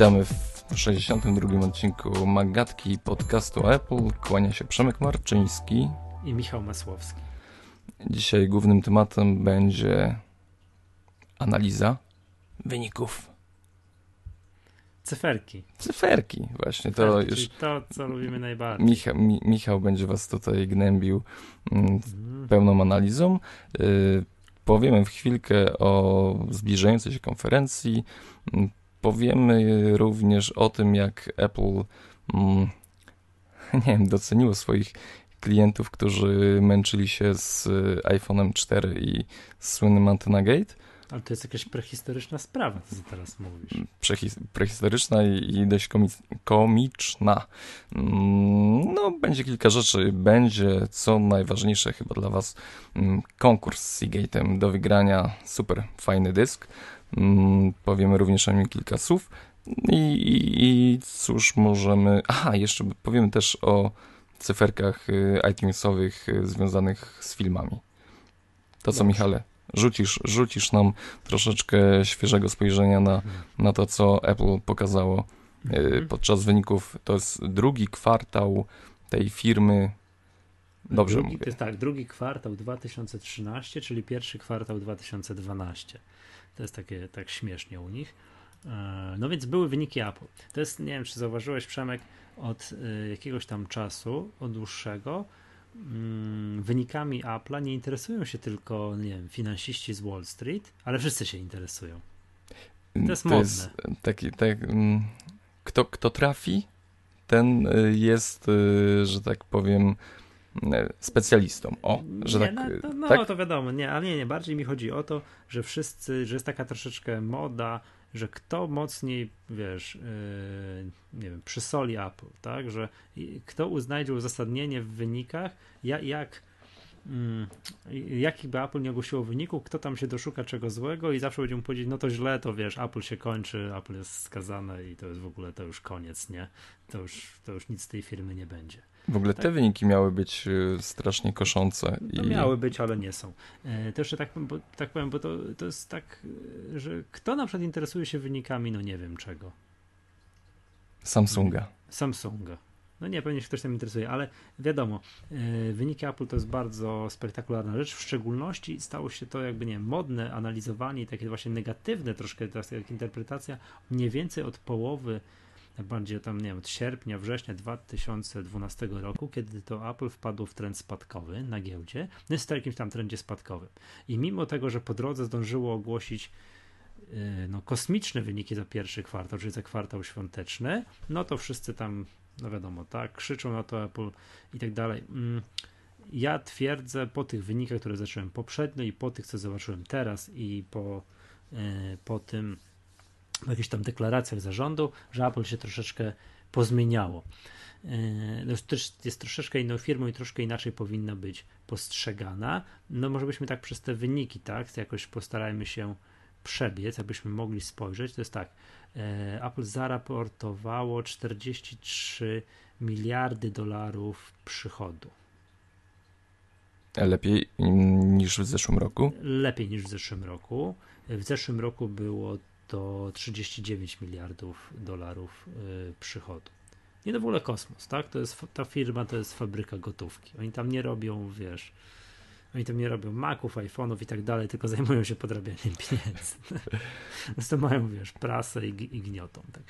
Witamy w 62 odcinku Magatki podcastu Apple. Kłania się Przemek Marczyński i Michał Masłowski. Dzisiaj głównym tematem będzie analiza wyników. Cyferki. Cyferki, właśnie. To Cyferki, już. To, co lubimy najbardziej. Micha, Mi, Michał będzie Was tutaj gnębił mm, mm. pełną analizą. Y, powiemy w chwilkę o zbliżającej się konferencji. Mm, powiemy również o tym, jak Apple mm, nie wiem, doceniło swoich klientów, którzy męczyli się z iPhone'em 4 i z słynnym Antenna Gate. Ale to jest jakaś prehistoryczna sprawa, co teraz mówisz. Przehis prehistoryczna i, i dość komiczna. Mm, no, będzie kilka rzeczy. Będzie, co najważniejsze chyba dla Was, mm, konkurs z Seagate'em do wygrania. Super fajny dysk. Mm, powiemy również o nim kilka słów. I, i, I cóż możemy... Aha, jeszcze powiemy też o cyferkach y, iTunesowych y, związanych z filmami. To co. Michale? Rzucisz, rzucisz nam troszeczkę świeżego spojrzenia na, mhm. na to, co Apple pokazało y, mhm. podczas wyników. To jest drugi kwartał tej firmy. Dobrze drugi, mówię. Tak, drugi kwartał 2013, czyli pierwszy kwartał 2012. To jest takie tak śmiesznie u nich. E, no więc były wyniki Apple. To jest, nie wiem, czy zauważyłeś, Przemek, od e, jakiegoś tam czasu, od dłuższego, mm, wynikami Apple'a nie interesują się tylko, nie wiem, finansiści z Wall Street, ale wszyscy się interesują. To jest to modne. Jest taki, tak, mm, kto, kto trafi, ten e, jest, że tak powiem, specjalistą. O, że nie, tak. No, to, no tak? to wiadomo, nie, ale nie, nie, bardziej mi chodzi o to, że wszyscy, że jest taka troszeczkę moda, że kto mocniej, wiesz, yy, nie wiem, przysoli Apple, tak, że kto uznajdzie uzasadnienie w wynikach, jak, jak mm, jakich by Apple nie ogłosiło wyniku, kto tam się doszuka czego złego i zawsze będzie mu powiedzieć, no to źle, to wiesz, Apple się kończy, Apple jest skazane i to jest w ogóle, to już koniec, nie? To już, to już nic z tej firmy nie będzie. W ogóle te tak. wyniki miały być y, strasznie koszące. No, i... miały być, ale nie są. E, to jeszcze tak, bo, tak powiem, bo to, to jest tak, że kto na przykład interesuje się wynikami, no nie wiem czego. Samsunga. Samsunga. No nie, pewnie się ktoś tam interesuje, ale wiadomo, e, wyniki Apple to jest bardzo spektakularna rzecz, w szczególności stało się to jakby, nie modne analizowanie i takie właśnie negatywne troszkę teraz jak interpretacja mniej więcej od połowy bardziej tam, nie wiem, od sierpnia, września 2012 roku, kiedy to Apple wpadło w trend spadkowy na giełdzie, no jest w jakimś tam trendzie spadkowym. I mimo tego, że po drodze zdążyło ogłosić yy, no, kosmiczne wyniki za pierwszy kwartał, czyli za kwartał świąteczny, no to wszyscy tam, no wiadomo, tak, krzyczą na to Apple i tak dalej. Mm, ja twierdzę po tych wynikach, które zacząłem poprzednio i po tych, co zobaczyłem teraz i po, yy, po tym, w jakichś tam deklaracjach zarządu, że Apple się troszeczkę pozmieniało. E, no, też jest troszeczkę inną firmą i troszkę inaczej powinna być postrzegana. No może byśmy tak przez te wyniki, tak, jakoś postarajmy się przebiec, abyśmy mogli spojrzeć. To jest tak, e, Apple zaraportowało 43 miliardy dolarów przychodu. Lepiej niż w zeszłym roku? Lepiej niż w zeszłym roku. W zeszłym roku było to 39 miliardów dolarów y, przychodu. Nie to w ogóle kosmos, tak? To jest, ta firma to jest fabryka gotówki. Oni tam nie robią, wiesz, oni tam nie robią Maców, iPhone'ów i tak dalej, tylko zajmują się podrabianiem pieniędzy. Więc to mają, wiesz, prasę i, i gniotą. Tak?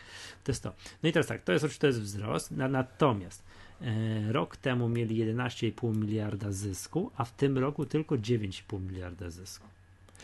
To jest to. No i teraz tak, to jest oczywiście to jest wzrost, natomiast e, rok temu mieli 11,5 miliarda zysku, a w tym roku tylko 9,5 miliarda zysku.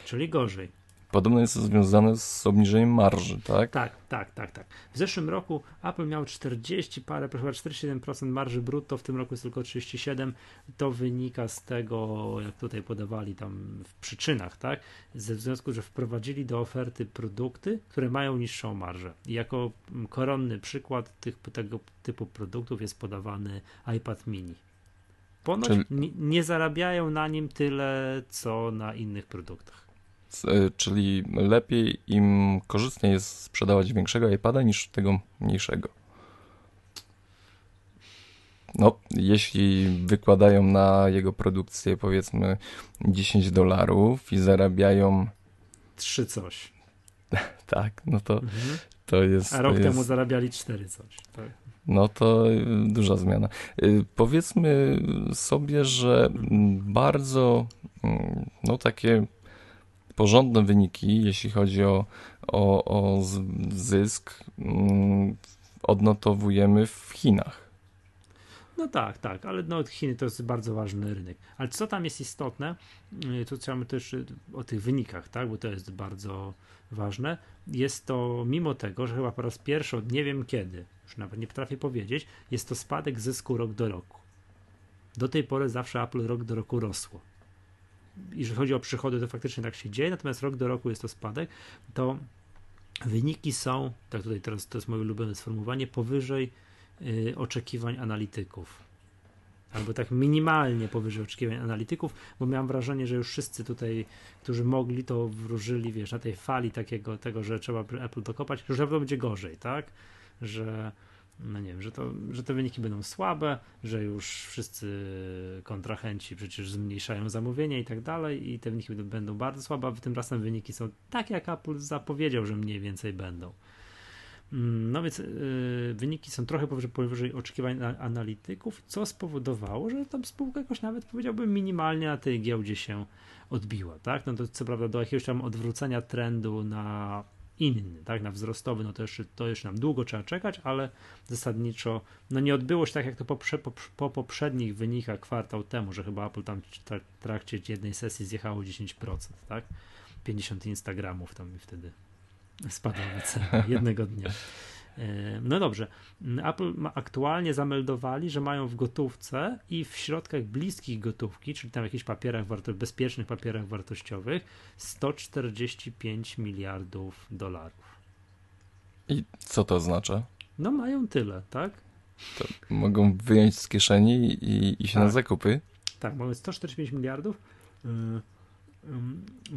Czyli gorzej. Podobno jest to związane z obniżeniem marży, tak? Tak, tak, tak, tak. W zeszłym roku Apple miał 40 parę, chyba 47% marży brutto, w tym roku jest tylko 37. To wynika z tego, jak tutaj podawali tam w przyczynach, tak? Ze związku, że wprowadzili do oferty produkty, które mają niższą marżę. I jako koronny przykład tych, tego typu produktów jest podawany iPad mini. Ponoć Czyli... nie zarabiają na nim tyle, co na innych produktach. E, czyli lepiej im korzystniej jest sprzedawać większego iPada niż tego mniejszego. No, jeśli wykładają na jego produkcję powiedzmy 10 dolarów i zarabiają 3 coś. tak, no to mhm. To jest, A rok to temu jest... zarabiali 4 coś. Tak. No to y, duża zmiana. Y, powiedzmy sobie, że bardzo mm, no takie porządne wyniki, jeśli chodzi o, o, o zysk, mm, odnotowujemy w Chinach. No tak, tak, ale no, Chiny to jest bardzo ważny rynek. Ale co tam jest istotne, y, to chciałbym też o tych wynikach, tak, bo to jest bardzo ważne. Jest to mimo tego, że chyba po raz pierwszy od nie wiem kiedy, już nawet nie potrafię powiedzieć, jest to spadek zysku rok do roku. Do tej pory zawsze Apple rok do roku rosło. Jeżeli chodzi o przychody, to faktycznie tak się dzieje, natomiast rok do roku jest to spadek, to wyniki są, tak tutaj teraz to jest moje ulubione sformułowanie, powyżej y, oczekiwań analityków. Albo tak minimalnie powyżej oczekiwań analityków, bo miałem wrażenie, że już wszyscy tutaj, którzy mogli, to wróżyli, wiesz, na tej fali takiego, tego, że trzeba Apple dokopać, że to będzie gorzej, tak? Że no nie wiem, że, to, że te wyniki będą słabe, że już wszyscy kontrahenci przecież zmniejszają zamówienia i tak dalej i te wyniki będą bardzo słabe, a tymczasem wyniki są tak, jak Apple zapowiedział, że mniej więcej będą. Mm, no więc yy, wyniki są trochę powyżej, powyżej oczekiwań analityków, co spowodowało, że tam spółka jakoś nawet powiedziałbym minimalnie na tej giełdzie się odbiła, tak? No to co prawda do jakiegoś tam odwrócenia trendu na inny, tak, na wzrostowy, no to jeszcze, to jeszcze nam długo trzeba czekać, ale zasadniczo no nie odbyło się tak, jak to po, po, po poprzednich wynikach kwartał temu, że chyba Apple tam w trakcie jednej sesji zjechało 10%, tak, 50 Instagramów tam mi wtedy spadła cena jednego dnia. No dobrze. Apple aktualnie zameldowali, że mają w gotówce i w środkach bliskich gotówki, czyli tam jakichś papierach warto- bezpiecznych papierach wartościowych, 145 miliardów dolarów. I co to oznacza? No mają tyle, tak? To mogą wyjąć z kieszeni i, i się tak. na zakupy? Tak, mamy 145 miliardów. Yy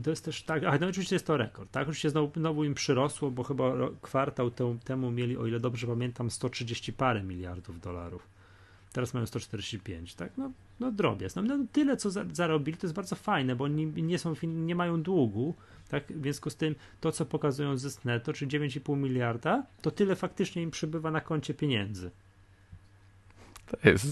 to jest też tak, a no oczywiście jest to rekord, tak? Oczywiście znowu, znowu im przyrosło, bo chyba kwartał te, temu mieli, o ile dobrze pamiętam, 130 parę miliardów dolarów. Teraz mają 145, tak? No, no drobiazg. No, no tyle, co za, zarobili, to jest bardzo fajne, bo oni nie, są, nie mają długu, tak? W związku z tym to, co pokazują zysk netto, czyli 9,5 miliarda, to tyle faktycznie im przybywa na koncie pieniędzy. To jest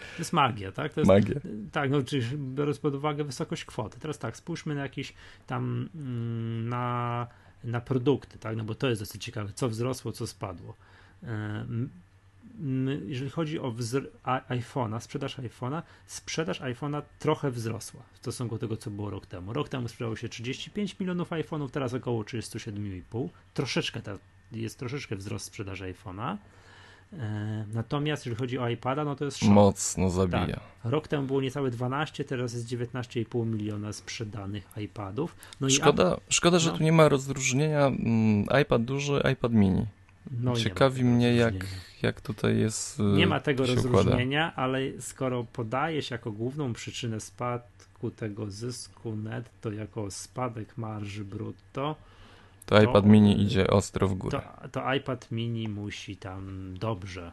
to jest magia, tak? To jest, magia. Tak, no, czyli biorąc pod uwagę wysokość kwoty. Teraz tak, spójrzmy na jakieś tam mm, na, na produkty, tak? No bo to jest dosyć ciekawe, co wzrosło, co spadło. Jeżeli chodzi o iPhone'a, sprzedaż iPhone'a, sprzedaż iPhone'a trochę wzrosła w stosunku do tego, co było rok temu. Rok temu sprzedało się 35 milionów iPhone'ów, teraz około 37,5. Troszeczkę ta, jest troszeczkę wzrost sprzedaży iPhone'a. E, natomiast jeżeli chodzi o iPada, no to jest szok. Mocno zabija. Tak. Rok temu było niecałe 12, teraz jest 19,5 miliona sprzedanych iPadów. No szkoda, i... szkoda, że no. tu nie ma rozróżnienia mm, iPad duży, iPad mini. No Ciekawi mnie, jak, jak tutaj jest. Nie ma tego rozróżnienia, układa. ale skoro podajesz jako główną przyczynę spadku tego zysku netto jako spadek marży brutto, to, to iPad mini idzie ostro w górę. To, to iPad mini musi tam dobrze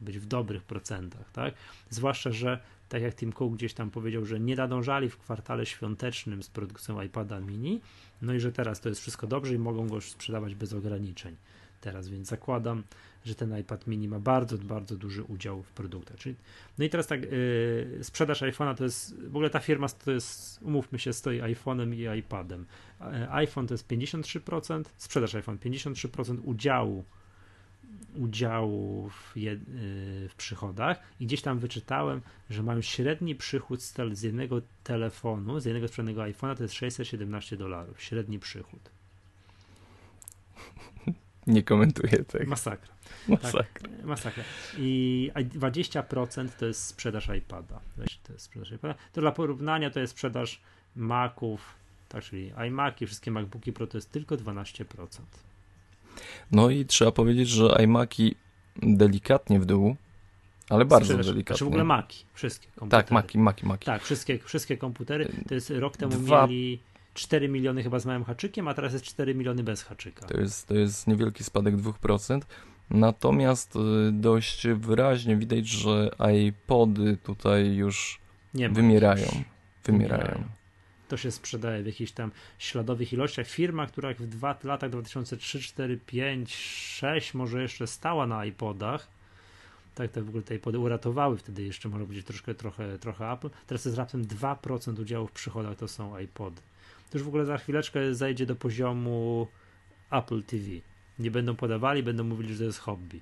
być w dobrych procentach, tak? Zwłaszcza, że tak jak Tim Cook gdzieś tam powiedział, że nie nadążali w kwartale świątecznym z produkcją iPada mini, no i że teraz to jest wszystko dobrze i mogą go sprzedawać bez ograniczeń teraz, więc zakładam, że ten iPad mini ma bardzo, bardzo duży udział w produktach. Czyli, no i teraz tak, yy, sprzedaż iPhone'a to jest, w ogóle ta firma to jest, umówmy się, stoi iPhone'em i iPadem. Yy, iPhone to jest 53%, sprzedaż iPhone 53% udziału udziału w, je, yy, w, przychodach i gdzieś tam wyczytałem, że mają średni przychód z, z jednego telefonu, z jednego sprzedanego iPhone'a to jest 617 dolarów, średni przychód. Nie komentuję tego. Masakra. Masakra. Tak, masakra. I 20% to jest sprzedaż iPada. To jest sprzedaż iPada. To dla porównania to jest sprzedaż Maców, tak, czyli iMaki, wszystkie MacBooki Pro to jest tylko 12%. No i trzeba powiedzieć, że iMaki delikatnie w dół, ale bardzo sprzedaż, delikatnie. Znaczy w ogóle Maki, wszystkie komputery. Tak, Maki, Maki, Maki. Tak, wszystkie, wszystkie komputery. To jest rok temu Dwa... mieli 4 miliony chyba z małym haczykiem, a teraz jest 4 miliony bez haczyka. To jest, to jest niewielki spadek 2%. Natomiast y, dość wyraźnie widać, że iPody tutaj już nie wymierają. Wymierają. wymierają. to się sprzedaje w jakichś tam śladowych ilościach. Firma, która w dwa, latach 2003, 4, 5, 6 może jeszcze stała na iPodach, tak, to w ogóle te iPody uratowały wtedy jeszcze, może być troszkę, trochę, trochę Apple. Teraz jest raptem 2% udziału w przychodach to są iPody. To już w ogóle za chwileczkę zajdzie do poziomu Apple TV. Nie będą podawali, będą mówili, że to jest hobby.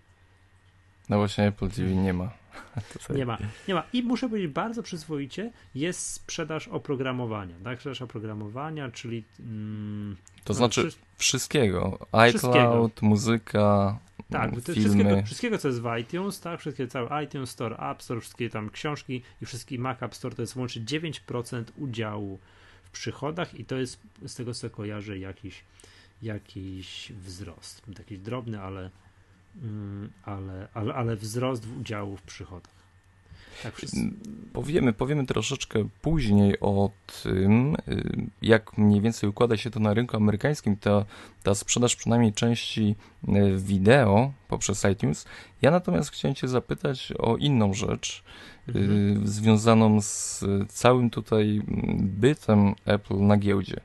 No właśnie Apple TV nie ma. Nie ma, nie ma. I muszę powiedzieć, bardzo przyzwoicie jest sprzedaż oprogramowania. Tak, sprzedaż oprogramowania, czyli. Mm, to no, znaczy wszystkiego. iCloud, wszystkiego. muzyka. Tak, filmy. Wszystkiego, wszystkiego, co jest w iTunes, tak, wszystkie cały iTunes Store, App Store, wszystkie tam książki i wszystkie Mac App Store to jest łącznie 9% udziału w przychodach i to jest z tego co kojarzę jakiś, jakiś wzrost. Taki drobny, ale Mm, ale, ale, ale wzrost w udziału w przychodach. Tak, powiemy, powiemy troszeczkę później o tym, y, jak mniej więcej układa się to na rynku amerykańskim, ta, ta sprzedaż przynajmniej części y, wideo poprzez iTunes. Ja natomiast chciałem Cię zapytać o inną rzecz, y, mhm. związaną z całym tutaj bytem Apple na giełdzie.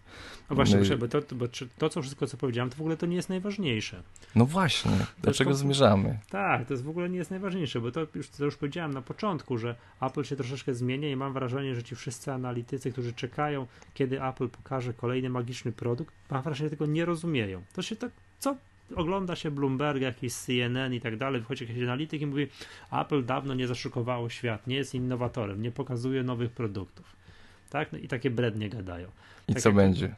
No właśnie, My... bo, to, bo to, co wszystko, co powiedziałem, to w ogóle to nie jest najważniejsze. No właśnie, do czego zmierzamy? Tak, to jest w ogóle nie jest najważniejsze, bo to już, to już powiedziałem na początku, że Apple się troszeczkę zmienia i mam wrażenie, że ci wszyscy analitycy, którzy czekają, kiedy Apple pokaże kolejny magiczny produkt, mam wrażenie, że tego nie rozumieją. To się tak, co ogląda się Bloomberg, jakiś CNN i tak dalej, wychodzi jakiś analityk i mówi, Apple dawno nie zaszukowało świat, nie jest innowatorem, nie pokazuje nowych produktów. Tak? No i takie brednie gadają. I tak co będzie?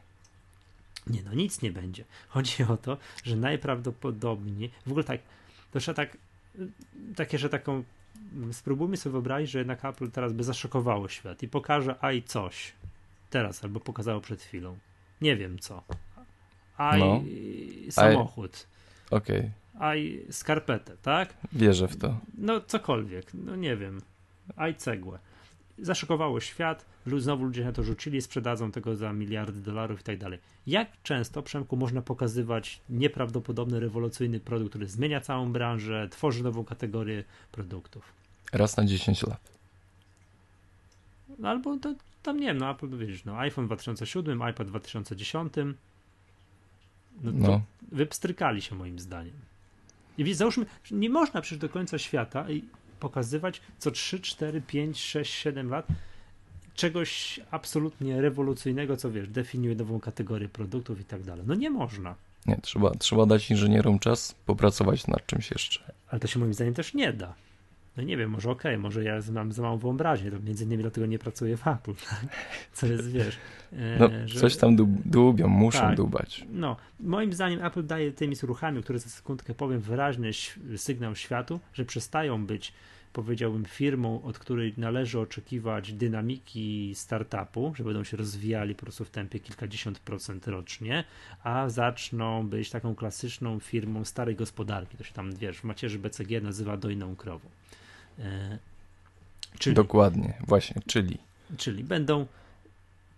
Nie, no nic nie będzie. Chodzi o to, że najprawdopodobniej, w ogóle tak, to trzeba tak, takie, że taką, spróbujmy sobie wyobrazić, że jednak Apple teraz by zaszokowało świat i pokaże aj coś, teraz albo pokazało przed chwilą, nie wiem co, aj no. samochód, okej, okay. aj skarpetę, tak? Wierzę w to. No cokolwiek, no nie wiem, aj cegłę zaszokowało świat, znowu ludzie na to rzucili, sprzedadzą tego za miliardy dolarów i tak dalej. Jak często, Przemku, można pokazywać nieprawdopodobny, rewolucyjny produkt, który zmienia całą branżę, tworzy nową kategorię produktów? Raz na 10 lat. No, albo to, tam nie wiem, no Apple, widzisz, no iPhone 2007, iPad 2010, no, no. wypstrykali się moim zdaniem. I załóżmy, nie można przecież do końca świata pokazywać co 3, 4, 5, 6, 7 lat czegoś absolutnie rewolucyjnego, co wiesz, definiuje nową kategorię produktów i tak dalej. No nie można. Nie, trzeba, trzeba dać inżynierom czas popracować nad czymś jeszcze. Ale to się moim zdaniem też nie da. No nie wiem, może okej, okay, może ja mam za małą wyobraźnię, to między innymi dlatego nie pracuję w Apple, tak? co jest, wiesz... E, no, że... coś tam dub, dubią, muszą tak, dubać. No, moim zdaniem Apple daje tymi ruchami, które za sekundkę powiem, wyraźny sygnał światu, że przestają być powiedziałbym, firmą, od której należy oczekiwać dynamiki startupu, że będą się rozwijali po prostu w tempie kilkadziesiąt procent rocznie, a zaczną być taką klasyczną firmą starej gospodarki. To się tam, wiesz, w macierzy BCG nazywa dojną krową. E, czyli, Dokładnie, właśnie, czyli. Czyli będą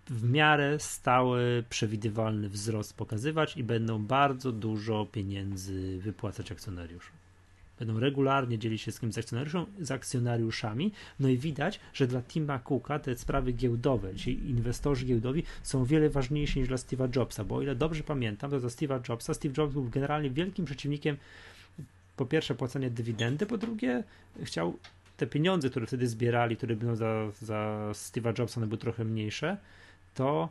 w miarę stały, przewidywalny wzrost pokazywać i będą bardzo dużo pieniędzy wypłacać akcjonariuszom będą regularnie dzielić się z kimś z akcjonariuszami, no i widać, że dla Tima Cooka te sprawy giełdowe, ci inwestorzy giełdowi są wiele ważniejsi niż dla Steve'a Jobsa, bo o ile dobrze pamiętam, to dla Steve'a Jobsa, Steve Jobs był generalnie wielkim przeciwnikiem po pierwsze płacenia dywidendy, po drugie chciał te pieniądze, które wtedy zbierali, które były za, za Steve'a Jobsa, one były trochę mniejsze, to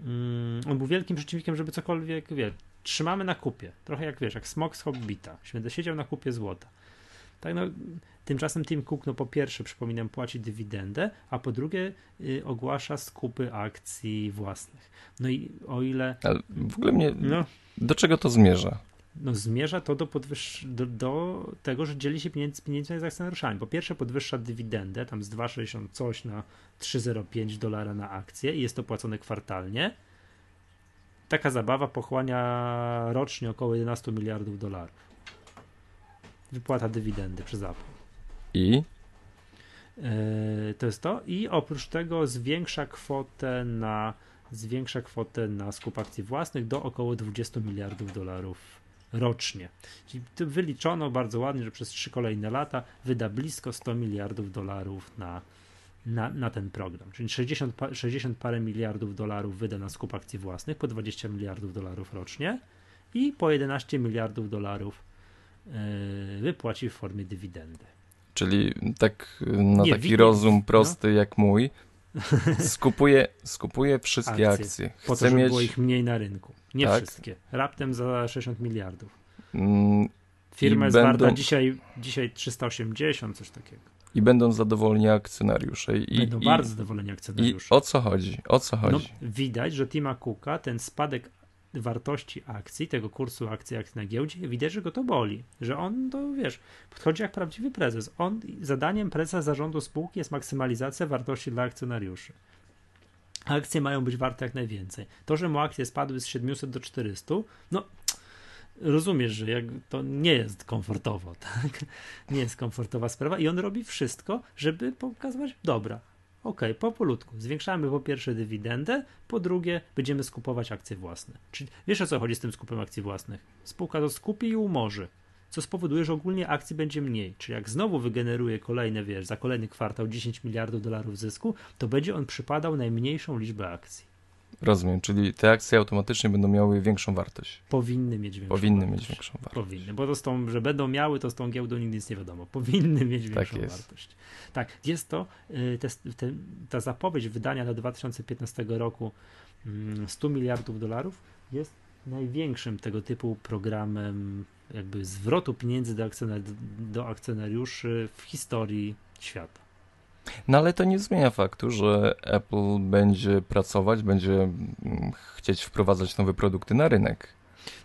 mm, on był wielkim przeciwnikiem, żeby cokolwiek, wie, trzymamy na kupie. Trochę jak wiesz, jak smok z Hobbita. Będę siedział na kupie złota. Tak, no, tymczasem Tim Cook, no po pierwsze, przypominam, płaci dywidendę, a po drugie y, ogłasza skupy akcji własnych. No i o ile... Ale w ogóle mnie... No, do czego to zmierza? No zmierza to do, podwyż... do, do tego, że dzieli się pieniędzy, pieniędzmi z akcjonariuszami. Po pierwsze podwyższa dywidendę, tam z 2,60 coś na 3,05 dolara na akcję i jest to płacone kwartalnie Taka zabawa pochłania rocznie około 11 miliardów dolarów. Wypłata dywidendy przez Apple. I? Yy, to jest to. I oprócz tego zwiększa kwotę na zwiększa kwotę na skup akcji własnych do około 20 miliardów dolarów rocznie. Czyli wyliczono bardzo ładnie, że przez trzy kolejne lata wyda blisko 100 miliardów dolarów na na, na ten program. Czyli 60, 60 parę miliardów dolarów wyda na skup akcji własnych, po 20 miliardów dolarów rocznie i po 11 miliardów dolarów yy, wypłaci w formie dywidendy. Czyli tak na nie, taki rozum no. prosty no. jak mój, skupuje, skupuje wszystkie akcje. akcje. Chcę po to, żeby mieć... było ich mniej na rynku. Nie tak? wszystkie. Raptem za 60 miliardów. Mm, Firma jest będą... warta dzisiaj, dzisiaj 380, coś takiego. I będą zadowoleni akcjonariusze. I, będą i, bardzo zadowoleni akcjonariusze. I o co chodzi? O co chodzi? No, widać, że Tima Cooka ten spadek wartości akcji, tego kursu akcji, akcji na giełdzie, widać, że go to boli, że on to, wiesz, podchodzi jak prawdziwy prezes. On, zadaniem prezesa zarządu spółki jest maksymalizacja wartości dla akcjonariuszy. Akcje mają być warte jak najwięcej. To, że mu akcje spadły z 700 do 400, no rozumiesz, że jak, to nie jest komfortowo, tak? Nie jest komfortowa sprawa i on robi wszystko, żeby pokazywać, dobra, ok, po polutku. Zwiększamy po pierwsze dywidendę, po drugie będziemy skupować akcje własne. Czyli wiesz o co chodzi z tym skupem akcji własnych? Spółka to skupi i umorzy, co spowoduje, że ogólnie akcji będzie mniej. Czyli jak znowu wygeneruje kolejne, wiesz, za kolejny kwartał 10 miliardów dolarów zysku, to będzie on przypadał najmniejszą liczbę akcji. Rozumiem, czyli te akcje automatycznie będą miały większą wartość. Powinny mieć większą Powinny wartość. mieć większą wartość. Powinny, bo to z tą, że będą miały, to z tą giełdą nigdy nic nie wiadomo. Powinny mieć tak większą tak wartość. Tak, jest to, y, te, te, ta zapowiedź wydania do 2015 roku 100 mm, miliardów dolarów jest największym tego typu programem jakby zwrotu pieniędzy do, akcjonari do akcjonariuszy w historii świata. No ale to nie zmienia faktu, że Apple będzie pracować, będzie mm, chcieć wprowadzać nowe produkty na rynek.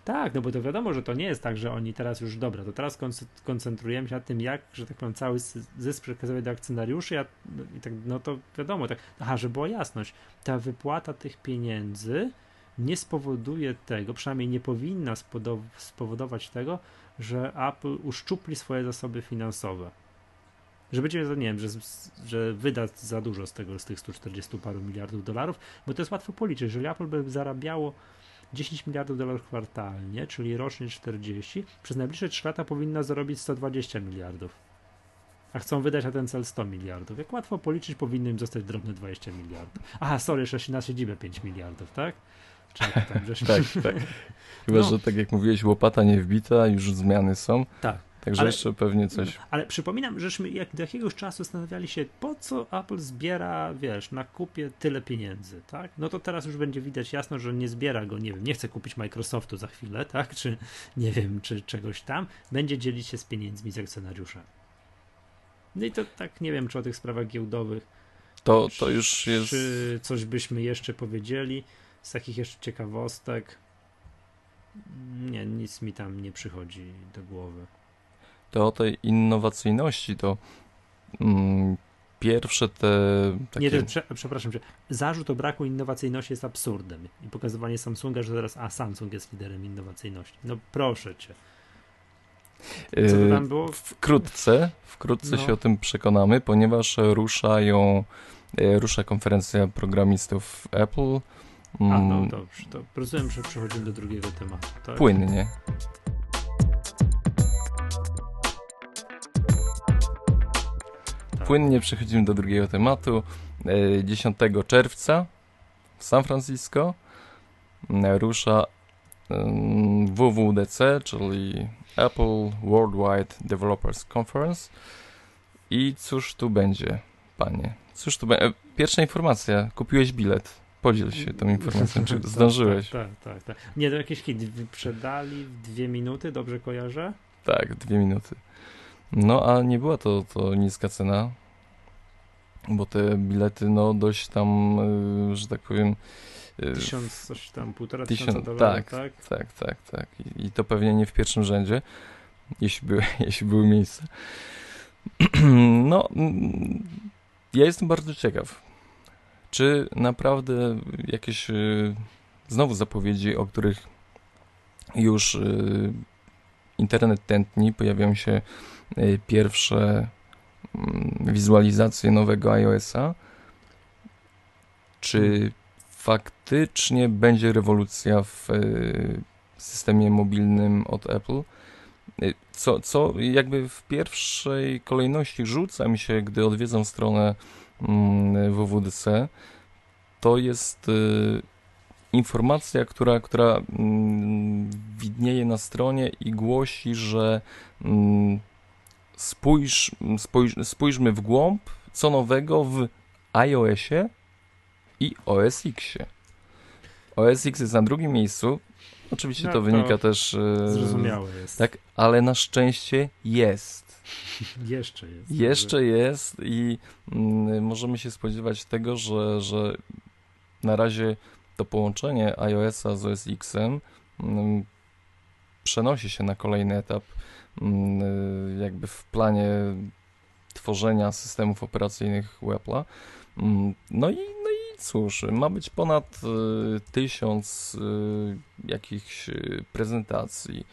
Tak, no bo to wiadomo, że to nie jest tak, że oni teraz już dobra, to teraz koncentrujemy się na tym, jak, że tak powiem, cały zysk przekazywać do akcjonariuszy, a, no, i tak, no to wiadomo, tak, aha, żeby była jasność, ta wypłata tych pieniędzy nie spowoduje tego, przynajmniej nie powinna spowodować tego, że Apple uszczupli swoje zasoby finansowe że będzie, nie wiem, że, że wyda za dużo z tego, z tych 140 paru miliardów dolarów, bo to jest łatwo policzyć. Jeżeli Apple by zarabiało 10 miliardów dolarów kwartalnie, czyli rocznie 40, przez najbliższe 3 lata powinna zarobić 120 miliardów. A chcą wydać na ten cel 100 miliardów. Jak łatwo policzyć, powinno im zostać drobne 20 miliardów. Aha, sorry, jeszcze się na siedzibę 5 miliardów, tak? Tam, tak, tak. Chyba, no. że tak jak mówiłeś, łopata nie wbita, już zmiany są. Tak. Także ale, jeszcze pewnie coś. Ale przypominam, żeśmy jak do jakiegoś czasu zastanawiali się, po co Apple zbiera, wiesz, na kupie tyle pieniędzy, tak? No to teraz już będzie widać jasno, że nie zbiera go, nie wiem, nie chce kupić Microsoftu za chwilę, tak? Czy nie wiem, czy czegoś tam. Będzie dzielić się z pieniędzmi z akcjonariuszami. No i to tak nie wiem, czy o tych sprawach giełdowych. To, to już jest. Czy coś byśmy jeszcze powiedzieli z takich jeszcze ciekawostek? Nie, nic mi tam nie przychodzi do głowy to o tej innowacyjności, to mm, pierwsze te takie... Nie, prze, przepraszam, że zarzut o braku innowacyjności jest absurdem i pokazywanie Samsunga, że teraz a Samsung jest liderem innowacyjności. No proszę cię. Co to tam było? Wkrótce, wkrótce no. się o tym przekonamy, ponieważ ruszają, e, rusza konferencja programistów Apple. A, no mm. dobrze, to rozumiem, że przechodzimy do drugiego tematu. Tak? Płynnie. Płynnie przechodzimy do drugiego tematu. 10 e, czerwca w San Francisco e, rusza WWDC, czyli Apple Worldwide Developers Conference. I cóż tu będzie, panie? Cóż tu będzie? Pierwsza informacja, kupiłeś bilet. Podziel się tą informacją, czy tak, zdążyłeś? Tak, tak, tak, tak. Nie, to jakieś hit wyprzedali w dwie minuty, dobrze kojarzę? Tak, dwie minuty. No, a nie była to, to niska cena, bo te bilety, no, dość tam, y, że tak powiem... Y, tysiąc, coś tam, półtora tysiąca dolarów, tak? Tak, tak, tak. tak. I, I, to pewnie nie w pierwszym rzędzie, jeśli były, jeśli były miejsca. No, ja jestem bardzo ciekaw, czy naprawdę jakieś y, znowu zapowiedzi, o których już internet tętni, pojawiają się pierwsze Mm, wizualizację nowego iOS-a, czy faktycznie będzie rewolucja w e, systemie mobilnym od Apple. y, co, co jakby w pierwszej kolejności rzuca mi się, gdy odwiedzam stronę mm, WWDC, to jest y, informacja, która, która mm, widnieje na stronie i głosi, że spójrz, spójrz, spójrzmy w głąb, co nowego w iOSie i OS Xie. OS X jest na drugim miejscu. Oczywiście No to to wynika też. e, Zrozumiałe jest. Tak, ale na szczęście jest. Jeszcze jest. Jeszcze jest i mm, możemy się spodziewać tego, że, że na razie to połączenie iOS-a z OS X-em mm, przenosi się na kolejny etap jakby w planie tworzenia systemów operacyjnych Apple'a. Mm, No i, no i cóż, ma być ponad y, tysiąc y, jakichś y, prezentacji,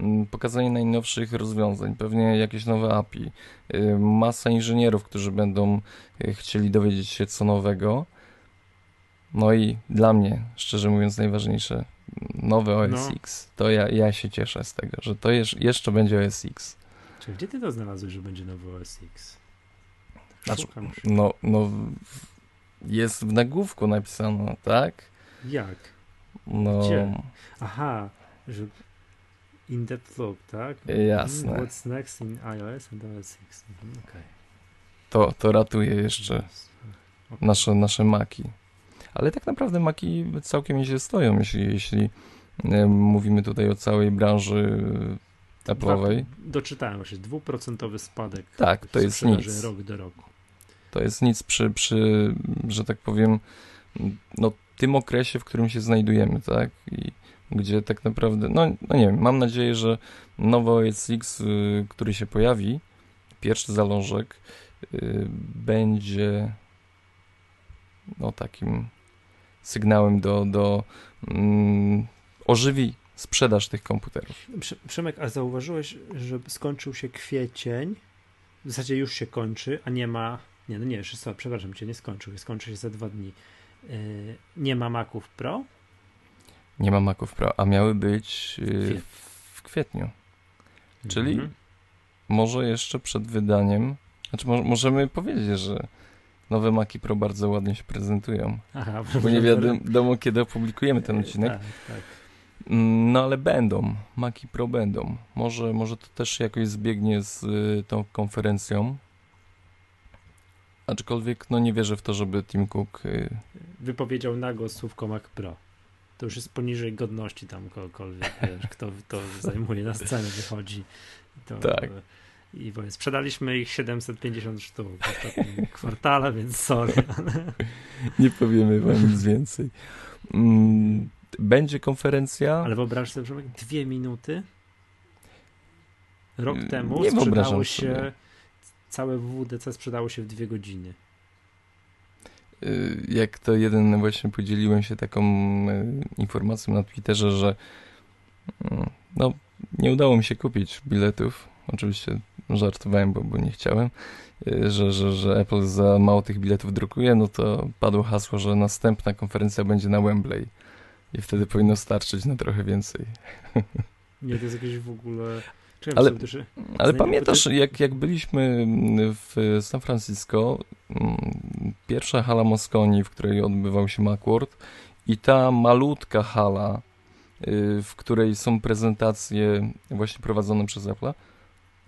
mm, pokazanie najnowszych rozwiązań, pewnie jakieś nowe API, y, masa inżynierów, którzy będą y, chcieli dowiedzieć się co nowego. No i dla mnie, szczerze mówiąc, najważniejsze, nowe OS No. X. To ja, ja się cieszę z tego, że to jeż, jeszcze będzie OS X. Czy gdzie ty to znalazłeś, że będzie nowy OS X? Znaczy. No, no, jest w nagłówku napisano, tak? Jak? No, Gdzie? Aha, że in depth look, tak? Jasne. Mm, What's next in iOS and OS X? Mhm, Okej. to, to ratuje jeszcze Okej. nasze, nasze maki. Ale tak naprawdę maki całkiem nieźle stoją, jeśli, jeśli e, mówimy tutaj o całej branży Apple'owej. Doczytałem właśnie, dwuprocentowy spadek. Tak, to w jest nic. rok do roku. To jest nic przy, przy, że tak powiem, no, tym okresie, w którym się znajdujemy, tak? I gdzie tak naprawdę, no, no nie wiem, mam nadzieję, że nowy OS X, y, który się pojawi, pierwszy zalążek, y, będzie no takim sygnałem do, do mm, ożywi sprzedaż tych komputerów. Prze- Przemek, a zauważyłeś, że skończył się kwiecień? W zasadzie już się kończy, a nie ma. Nie, no nie, jeszcze co, przepraszam cię, nie skończył. Skończy się za dwa dni. Yy, nie ma Maców Pro? Nie ma Maców Pro, a miały być y, Kwietniu. w kwietniu. Czyli Mhm. może jeszcze przed wydaniem, znaczy mo możemy powiedzieć, że nowe Maci Pro bardzo ładnie się prezentują, Aha, bo nie wiadomo kiedy opublikujemy ten odcinek, Tak, tak. Mm, no ale będą, Maci Pro będą, może, może to też jakoś zbiegnie z y, tą konferencją, aczkolwiek no nie wierzę w to, żeby Tim Cook, y, Wypowiedział nago słówko Mac Pro. To już jest poniżej godności tam kogokolwiek, wiesz, kto to zajmuje na scenę, wychodzi. To, Tak. I bo sprzedaliśmy ich 750 sztuk w ostatnim kwartale, więc sorry. nie powiemy wam nic więcej. Mm, Będzie konferencja, Ale wyobraź sobie, że dwie minuty rok Mm, temu nie sprzedało sobie. się całe WWDC sprzedało się w dwie godziny. Y, jak to jeden właśnie podzieliłem się taką y, informacją na Twitterze, że mm, no, nie udało mi się kupić biletów. Oczywiście żartowałem, bo, bo nie chciałem, y, że, że, że Apple za mało tych biletów drukuje, no to padło hasło, że następna konferencja będzie na Wembley. I wtedy powinno starczyć na trochę więcej. Nie, to jest jakieś w ogóle... Czekaj, Ale- też- Ale pamiętasz, bo jak, jak byliśmy w San Francisco, mm, pierwsza hala Mosconi, w której odbywał się Macworld i ta malutka hala, y, w której są prezentacje właśnie prowadzone przez Apple,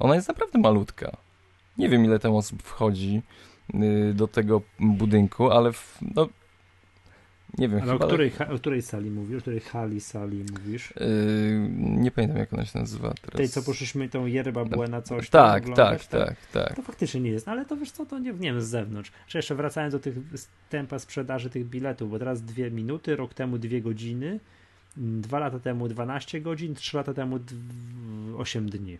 ona jest naprawdę malutka. Nie wiem, ile tam osób wchodzi y, do tego budynku, ale w, no, nie wiem, Ale o chyba... której, ha- o której sali mówisz? O której hali sali mówisz? y, nie pamiętam, jak ona się nazywa teraz. Tej, co poszliśmy tą yerba była na coś tam Tak, oglądać, tak, tak, tak. To faktycznie nie jest, ale to wiesz co, to nie, nie wiem, z zewnątrz. Czy jeszcze wracając do tych tempa sprzedaży tych biletów, bo teraz dwie minuty, rok temu dwie godziny, dwa lata temu 12 godzin, trzy lata temu dw- 8 dni.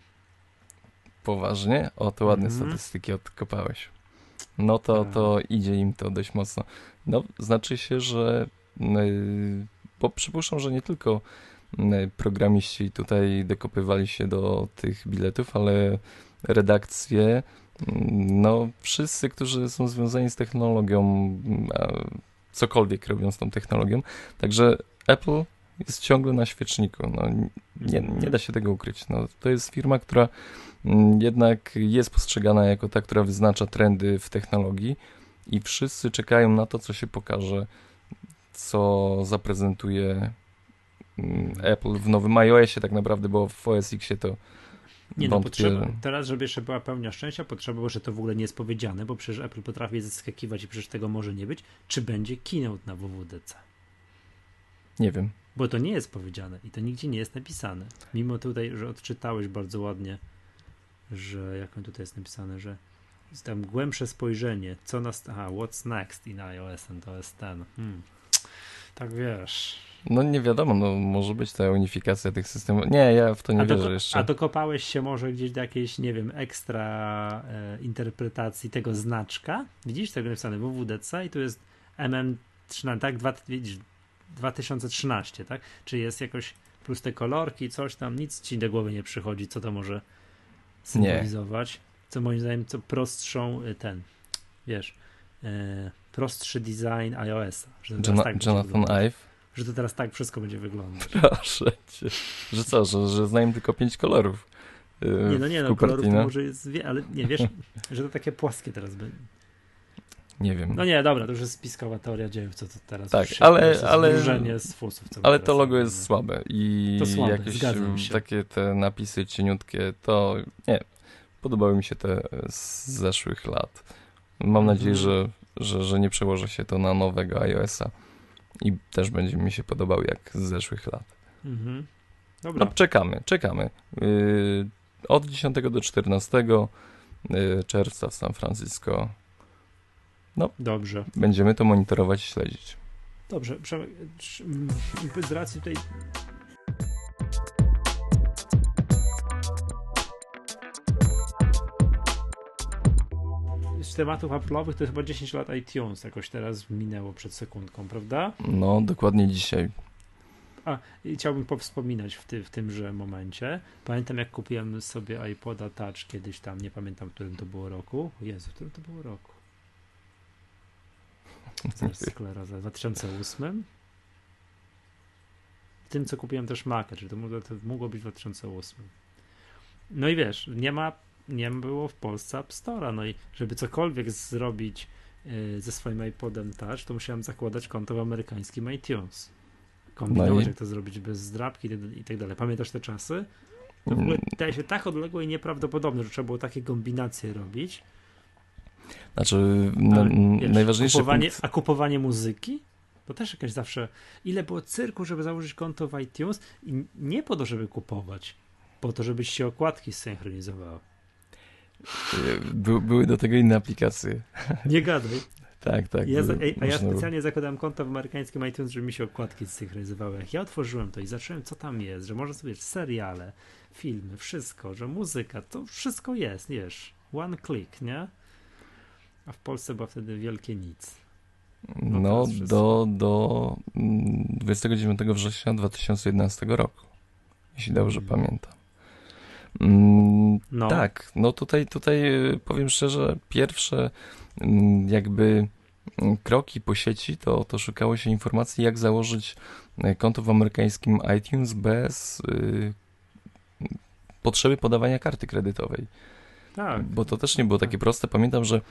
Poważnie? O, to ładne Mhm. statystyki odkopałeś. No to, Tak. to idzie im to dość mocno. No, znaczy się, że yy, bo przypuszczam, że nie tylko yy, programiści tutaj dokopywali się do tych biletów, ale redakcje, yy, no wszyscy, którzy są związani z technologią, a cokolwiek robią z tą technologią. Także Apple jest ciągle na świeczniku. No, nie, nie da się tego ukryć. No, to jest firma, która mm, jednak jest postrzegana jako ta, która wyznacza trendy w technologii i wszyscy czekają na to, co się pokaże, co zaprezentuje mm, Apple w nowym iOSie tak naprawdę, bo w OS Xie to nie no, potrzeba, teraz, żeby jeszcze była pełnia szczęścia, potrzeba było, że to w ogóle nie jest powiedziane, bo przecież Apple potrafi zaskakiwać i przecież tego może nie być. Czy będzie keynote na WWDC? Nie wiem. Bo to nie jest powiedziane i to nigdzie nie jest napisane. Mimo tutaj, że odczytałeś bardzo ładnie, że jak on tutaj jest napisane, że jest tam głębsze spojrzenie, co nas. Aha, what's next in iOS and OS X. Hmm. Tak wiesz. No nie wiadomo, no może być ta unifikacja tych systemów. Nie, ja w to nie a wierzę jeszcze. A dokopałeś się może gdzieś do jakiejś, nie wiem, ekstra e, interpretacji tego znaczka. Widzisz tego napisane WWDC i tu jest MM13, tak? Dwa, widzisz, 2013, tak? Czy jest jakoś plus te kolorki, coś tam, nic ci do głowy nie przychodzi, co to może symbolizować. Nie. Co moim zdaniem, co prostszą y, ten, wiesz, e, prostszy design iOS-a. Że tak Jonathan Ive? Że to teraz tak wszystko będzie wyglądać. Proszę cię. Że co, że, że znają tylko pięć kolorów? Yy, nie, no nie, no kolorów to może jest, ale nie, wiesz, że to takie płaskie teraz będzie. Nie wiem. No nie, dobra, to już jest spiskowa teoria dziejów, co to teraz Tak, ale, ale, z fusów, ale to logo jest słabe i to słabe, jakieś takie te napisy cieniutkie, to nie, podobały mi się te z zeszłych lat. Mam nadzieję, mhm. że, że, że nie przełoży się to na nowego iOS-a i też będzie mi się podobał jak z zeszłych lat. Mhm. Dobra. No, czekamy, czekamy. Yy, od 10 do 14 yy, czerwca w San Francisco no, Dobrze. Będziemy to monitorować i śledzić. Dobrze. Z racji tej z tematów Apple'owych to chyba 10 lat iTunes jakoś teraz minęło przed sekundką, prawda? No, dokładnie dzisiaj. A, i chciałbym powspominać w, ty, w tymże momencie. Pamiętam, jak kupiłem sobie iPoda Touch kiedyś tam, nie pamiętam, w którym to było roku. Jezu, w którym to było roku? Zaraz skleroza. W 2008? W tym, co kupiłem też Maca, czyli to mogło, to mogło być w 2008. No i wiesz, nie ma, nie było w Polsce App Store'a, no i żeby cokolwiek zrobić yy, ze swoim iPodem Touch, to musiałem zakładać konto w amerykańskim iTunes. Kombinować, no i... jak to zrobić bez zdrabki i tak dalej. Pamiętasz te czasy? To w ogóle wydaje mm. się tak odległe i nieprawdopodobne, że trzeba było takie kombinacje robić. Znaczy, na, wiesz, najważniejsze. Kupowanie, punkt... A kupowanie muzyki? To też jakaś zawsze. Ile było cyrku, żeby założyć konto w iTunes i nie po to, żeby kupować, po to, żebyś się okładki zsynchronizowały. By, były do tego inne aplikacje. Nie gadaj. tak, tak. Ja, a ja specjalnie zakładałem konto w amerykańskim iTunes, żeby mi się okładki zsynchronizowały. Jak ja otworzyłem to i zacząłem, co tam jest, że można sobie seriale, filmy, wszystko, że muzyka, to wszystko jest, wiesz. One click, nie? A w Polsce było wtedy wielkie nic. No, no do, do 29 mm, września 2011 roku, jeśli dobrze mm. pamiętam. Mm, no. Tak, no tutaj, tutaj y, powiem szczerze, pierwsze mm, jakby kroki po sieci to, to szukało się informacji, jak założyć y, konto w amerykańskim iTunes bez y, potrzeby podawania karty kredytowej. Tak. Bo to też nie było takie proste. Pamiętam, że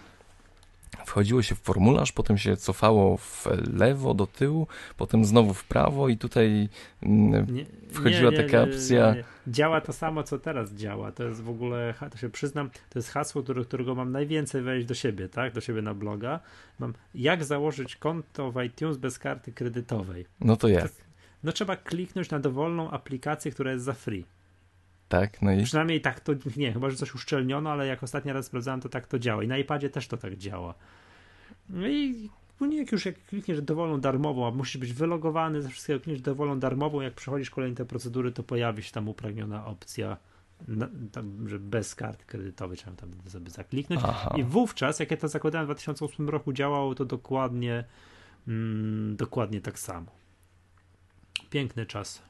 wchodziło się w formularz, potem się cofało w lewo, do tyłu, potem znowu w prawo i tutaj mm, nie, wchodziła nie, nie, taka opcja. Działa to samo, co teraz działa. To jest w ogóle, to się przyznam, to jest hasło, które, którego mam najwięcej wejść do siebie, tak? Do siebie na bloga. Mam jak założyć konto w iTunes bez karty kredytowej. No to jak? No trzeba kliknąć na dowolną aplikację, która jest za free. Tak, no i... Przynajmniej tak to, nie, chyba, że coś uszczelniono, ale jak ostatni raz sprawdzałem, to tak to działa. I na iPadzie też to tak działa. No i nie, jak już jak klikniesz dowolną darmową, a musisz być wylogowany ze wszystkiego, klikniesz dowolną darmową, jak przechodzisz kolejne te procedury, to pojawi się tam upragniona opcja, na, tam, że bez kart kredytowej trzeba tam sobie zakliknąć. Aha. I wówczas, jak ja to zakładałem w 2008 roku, działało to dokładnie, mm, dokładnie tak samo. Piękny czas.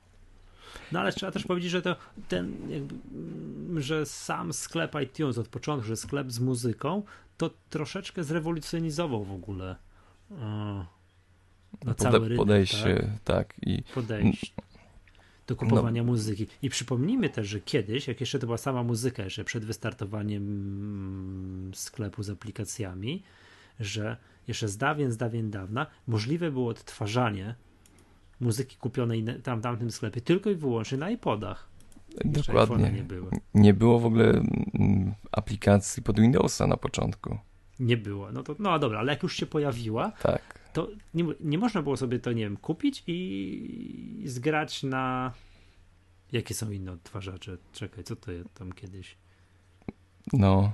No ale trzeba też powiedzieć, że to ten, jakby, mm, że sam sklep iTunes od początku, że sklep z muzyką, to troszeczkę zrewolucjonizował w ogóle No, Pode, cały rynek, podejście, tak? tak. I podejść do kupowania muzyki. I przypomnijmy też, że kiedyś, jak jeszcze to była sama muzyka, jeszcze przed wystartowaniem sklepu z aplikacjami, że jeszcze z dawien, z dawien dawna możliwe było odtwarzanie muzyki kupionej tam, tamtym sklepie tylko i wyłącznie na iPodach. Dokładnie. nie było. Nie było w ogóle mm, aplikacji pod Windowsa na początku. Nie było. No to, no dobra, ale jak już się pojawiła, Tak. to nie, nie można było sobie to, nie wiem, kupić i zgrać na. Jakie są inne odtwarzacze? Czekaj, co to jest tam kiedyś? No,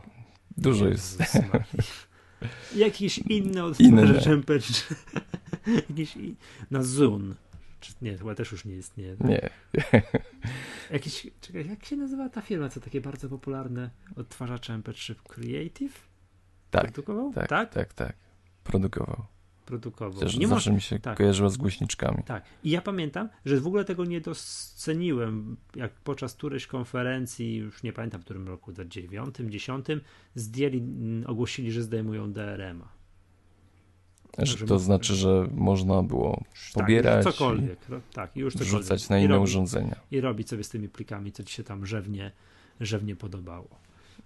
dużo jest. Jezus Maria. Jakiś inny Inne. odtwarzacz MP3. Jakiś i... na Zune. Czy, nie, chyba też już nie istnieje. Nie. Jakiś, czekaj, jak się nazywa ta firma, co takie bardzo popularne odtwarzacze MP3 Creative? Tak, Produkował? tak, tak? tak, tak. Produkował. Produkował. Chociaż Nie zawsze mo- mi się tak. kojarzyło z głośniczkami. Tak. I ja pamiętam, że w ogóle tego nie doceniłem, jak podczas którejś konferencji, już nie pamiętam w którym roku, w 9, 10, zdjęli, ogłosili, że zdejmują DRM-a. Że to znaczy, że można było pobierać tak, cokolwiek. Tak, już cokolwiek. wrzucać na inne robi- urządzenia. I robić sobie z tymi plikami, co ci się tam rzewnie, rzewnie podobało.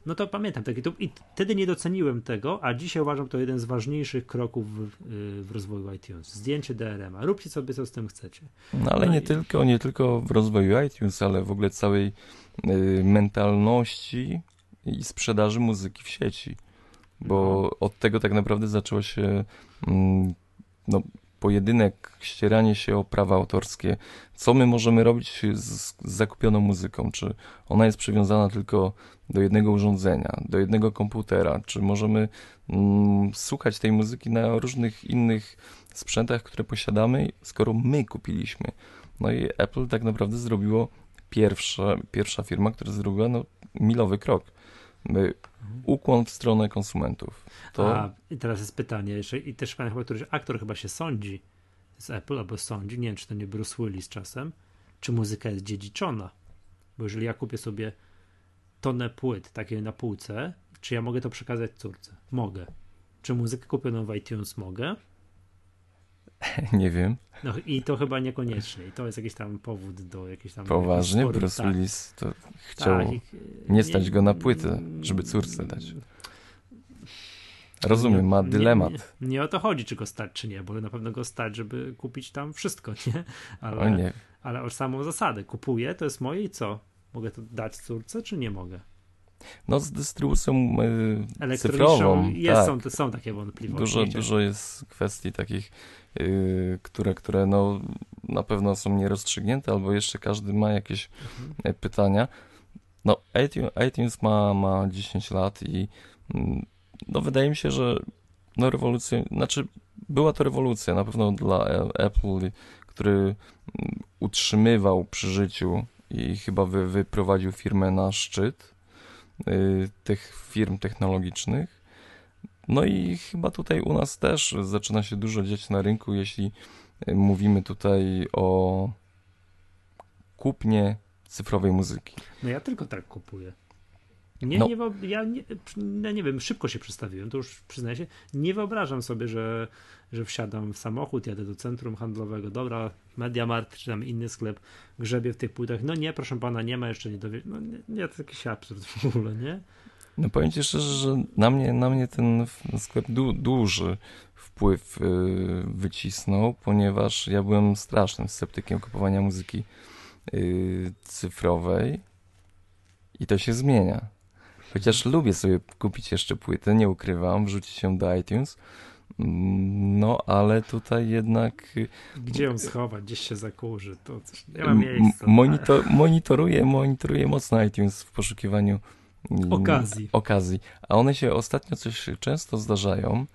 No to pamiętam, taki, to, i wtedy nie doceniłem tego, a dzisiaj uważam to jeden z ważniejszych kroków w, y, w rozwoju iTunes. Zdjęcie DRM-a. Róbcie sobie co z tym chcecie. No ale No nie i- tylko, nie tylko w rozwoju iTunes, ale w ogóle całej y, mentalności i sprzedaży muzyki w sieci. Bo No. od tego tak naprawdę zaczęło się mm, no, pojedynek, ścieranie się o prawa autorskie. Co my możemy robić z, z zakupioną muzyką? Czy ona jest przywiązana tylko do jednego urządzenia, do jednego komputera? Czy możemy mm, słuchać tej muzyki na różnych innych sprzętach, które posiadamy, skoro my kupiliśmy? No i Apple tak naprawdę zrobiło pierwsza, pierwsza firma, która zrobiła no, milowy krok. My, ukłon w stronę konsumentów. To A, i teraz jest pytanie, jeszcze, i też pamiętam, chyba któryś aktor chyba się sądzi z Apple, albo sądzi, nie wiem, czy to nie Bruce Willis czasem, czy muzyka jest dziedziczona. Bo jeżeli ja kupię sobie tonę płyt takiej na półce, czy ja mogę to przekazać córce? Mogę. Czy muzykę kupioną w iTunes mogę? nie wiem. No i to chyba niekoniecznie. I to jest jakiś tam powód do jakichś tam... Poważnie, sporów, Bruce tak, Willis to chciał tak, nie stać go na płytę, żeby córce dać. Rozumiem, ma Nie- dylemat. Nie, nie o to chodzi, czy go stać, czy nie, bo na pewno go stać, żeby kupić tam wszystko, nie? Ale, O nie. ale o samą zasadę. Kupuję, to jest moje i co? Mogę to dać córce, czy nie mogę? No z dystrybucją y, Elektroniczną cyfrową, jest, tak. są, są takie wątpliwości. Dużo, dużo jest kwestii takich, y, które, które no, na pewno są nierozstrzygnięte, albo jeszcze każdy ma jakieś Mhm. e, pytania. No, iTunes, iTunes ma, ma 10 lat i mm, no, wydaje mi się, że no, rewolucja, znaczy była to rewolucja na pewno dla e- Apple, który mm, utrzymywał przy życiu i chyba wy, wyprowadził firmę na szczyt y, tych firm technologicznych. No i chyba tutaj u nas też zaczyna się dużo dziać na rynku, jeśli y, mówimy tutaj o kupnie cyfrowej muzyki. No ja tylko tak kupuję. Nie, No. nie, ja nie, ja nie wiem, szybko się przestawiłem, to już przyznaję się. Nie wyobrażam sobie, że, że wsiadam w samochód, jadę do centrum handlowego, dobra, Mediamarkt czy tam inny sklep, grzebię w tych płytach. No nie, proszę pana, nie ma jeszcze nie dowie. No nie, nie, to jakiś absurd w ogóle, nie? No powiem ci szczerze, że na mnie, na mnie ten sklep du, duży wpływ y, wycisnął, ponieważ ja byłem strasznym sceptykiem kupowania muzyki y, cyfrowej i to się zmienia. Chociaż lubię sobie kupić jeszcze płytę, nie ukrywam, wrzucić ją do iTunes, Mm, no ale tutaj jednak y, Gdzie ją schować, gdzieś się zakurzy, to coś, nie ma miejsca. monitor, monitoruję, monitoruję mocno iTunes w poszukiwaniu mm, Okazji. okazji. A one się ostatnio coś często zdarzają,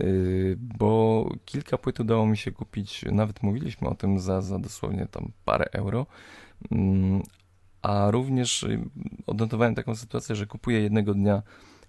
yy, bo kilka płyt udało mi się kupić, nawet mówiliśmy o tym za, za dosłownie tam parę euro. A również y, odnotowałem taką sytuację, że kupuję jednego dnia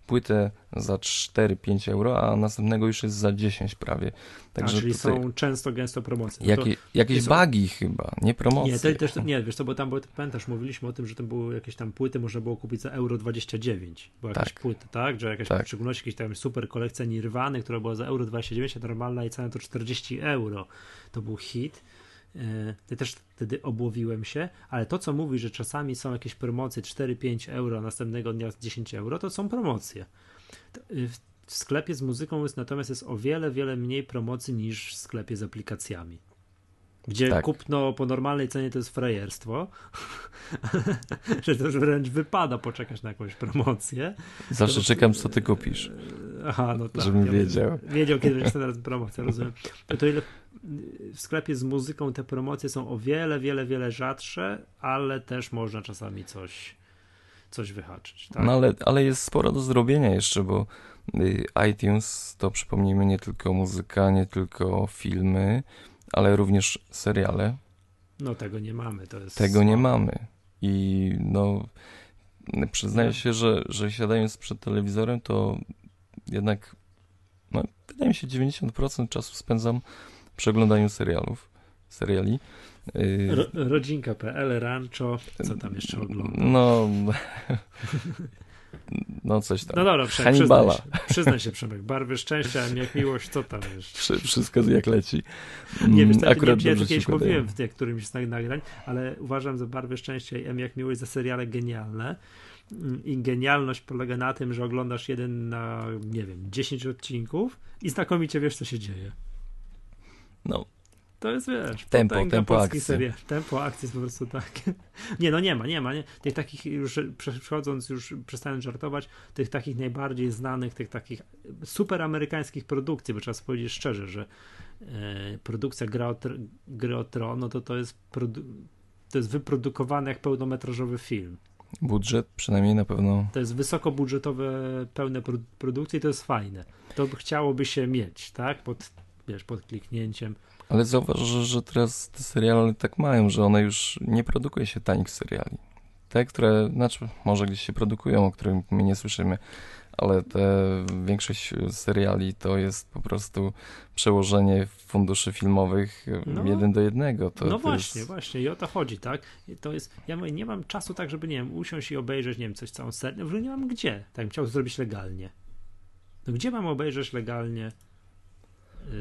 płytę za 4-5 euro, a następnego już jest za 10 prawie. Także a, czyli są często, gęsto promocje. No jakie, jakieś są... bugi chyba, nie promocje. Nie, to też, nie, wiesz co, bo tam, bo pamiętasz, mówiliśmy o tym, że to były jakieś tam płyty, można było kupić za euro 29, była jakaś tak. płyta, tak? Że jakaś tak. w szczególności jakaś tam super kolekcja Nirwany, która była za euro 29, a normalna i cena to 40 euro. To był hit. Ja też wtedy obłowiłem się, ale to, co mówi, że czasami są jakieś promocje 4-5 euro, a następnego dnia 10 euro, to są promocje. Y, w sklepie z muzyką jest natomiast jest o wiele, wiele mniej promocji niż w sklepie z aplikacjami. Gdzie tak. kupno po normalnej cenie to jest frajerstwo, że to już wręcz wypada poczekać na jakąś promocję. Zawsze to, czekam, co ty kupisz. Aha, no tak. Żebym ja wiedział. Wiedział, kiedy będzie teraz promocja, rozumiem. To ile w sklepie z muzyką te promocje są o wiele, wiele, wiele rzadsze, ale też można czasami coś, coś wyhaczyć. Tak? No ale, ale jest sporo do zrobienia jeszcze, bo y, iTunes to przypomnijmy nie tylko muzyka, nie tylko filmy, ale również seriale. No tego nie mamy. To jest tego nie mamy. I no przyznaję się, że, że siadając przed telewizorem, to jednak no, wydaje mi się 90% czasu spędzam przeglądaniu serialów, seriali. Y, Ro, rodzinka.pl, Rancho, co tam jeszcze oglądam? No, no coś tam. No dobra, Przemek. Przyznaj się, przyznaj się Przemek, barwy szczęścia, jak miłość, co tam jeszcze? Wszystko jak leci. Nie, wiesz, tak, Akurat nie, ja kiedyś mówiłem w którymś z nagrań, ale uważam, że barwy szczęścia i M jak miłość za seriale genialne i genialność polega na tym, że oglądasz jeden na, nie wiem, 10 odcinków i znakomicie wiesz, co się dzieje. No. To jest, wiesz, tempo, tempo akcji. Serii. Tempo akcji jest po prostu tak. Nie, no nie ma, nie ma. Nie. Tych takich już, przechodząc, już przestając żartować, tych takich najbardziej znanych, tych takich super amerykańskich produkcji, bo trzeba powiedzieć szczerze, że e, produkcja Gry o, Tron, no to to jest, to jest wyprodukowany jak pełnometrażowy film. Budżet przynajmniej na pewno. To jest wysokobudżetowe, pełne produkcje i to jest fajne. To chciałoby się mieć, tak? Pod wiesz, pod kliknięciem. Ale zauważ, że, że teraz te seriale tak mają, że one już nie produkuje się tanich seriali. Te, które, znaczy może gdzieś się produkują, o których my nie słyszymy, ale te większość seriali to jest po prostu przełożenie funduszy filmowych no, jeden do jednego. To, no to właśnie, jest... właśnie i o to chodzi, tak? To jest, ja mówię, nie mam czasu tak, żeby, nie wiem, usiąść i obejrzeć, nie wiem, coś całą serię, w ogóle nie mam gdzie, tak bym chciał zrobić legalnie. No gdzie mam obejrzeć legalnie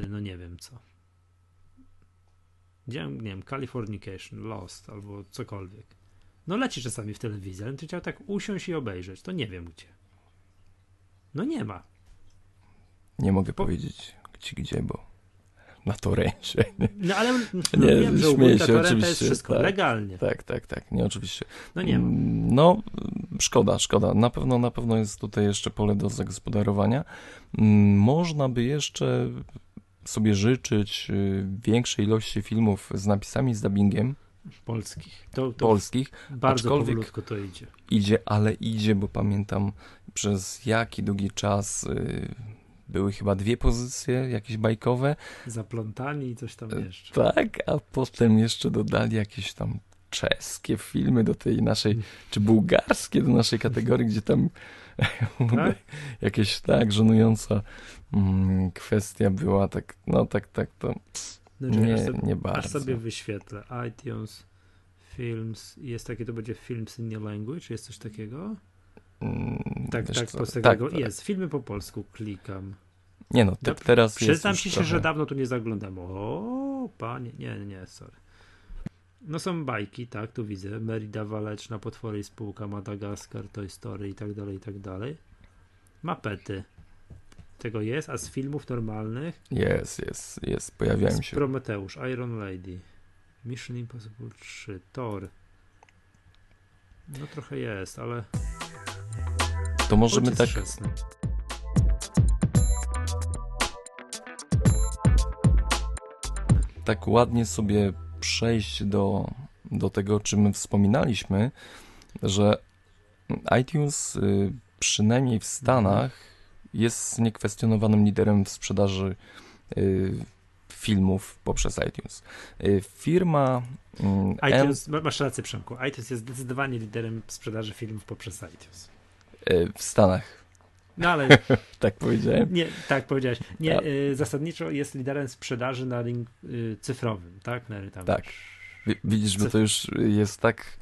no nie wiem co. Gdzie, nie wiem, Californication, Lost albo cokolwiek. No leci czasami w telewizji, ale ty chciał tak usiąść i obejrzeć, to nie wiem gdzie. No nie ma. Nie mogę po... powiedzieć ci gdzie, bo na torrencie. No ale no, nie, wiem, że śmieję się oczywiście. jest wszystko tak, legalnie. Tak, tak, tak, nie oczywiście. No nie. Mm, no, szkoda, szkoda. Na pewno, na pewno jest tutaj jeszcze pole do zagospodarowania. Mm, można by jeszcze sobie życzyć y, większej ilości filmów z napisami z dubbingiem. Polskich. To, to polskich. Bardzo powolutko to idzie. Idzie, ale idzie, bo pamiętam przez jaki długi czas y, były chyba dwie pozycje jakieś bajkowe. Zaplątani i coś tam e, jeszcze. Tak, a potem jeszcze dodali jakieś tam czeskie filmy do tej naszej, czy bułgarskie do naszej kategorii, gdzie tam tak? jakieś tak żenująca mm, kwestia była, tak, no tak, tak to no, nie, sobie, nie bardzo. Aż sobie wyświetlę. iTunes Films, jest takie, to będzie Films in Your Language, jest coś takiego? Mm, tak, tak, co? tak, tak, jest. Filmy po polsku, klikam. Nie no, tak teraz Przyznam ci się, trochę... że dawno tu nie zaglądam. O, panie, nie, nie, sorry. No są bajki, tak, tu widzę. Merida Waleczna, Potwory i Spółka, Madagaskar, Toy Story i tak dalej, i tak dalej. Mapety. Tego jest, a z filmów normalnych? Jest, jest, jest, pojawiają się. Prometeusz, Iron Lady, Mission Impossible 3, Thor. No trochę jest, ale... To możemy tak... Tak ładnie sobie przejść do, do tego, o czym wspominaliśmy, że iTunes y, przynajmniej w Stanach jest niekwestionowanym liderem w sprzedaży y, filmów poprzez iTunes. Y, firma iTunes, M... masz rację Przemku, iTunes jest zdecydowanie liderem w sprzedaży filmów poprzez iTunes. W Stanach. No ale... tak powiedziałem? Nie, tak powiedziałeś. Nie, y, zasadniczo jest liderem sprzedaży na rynku y, cyfrowym, tak? Na, tam, tak. Widzisz, bo to już jest tak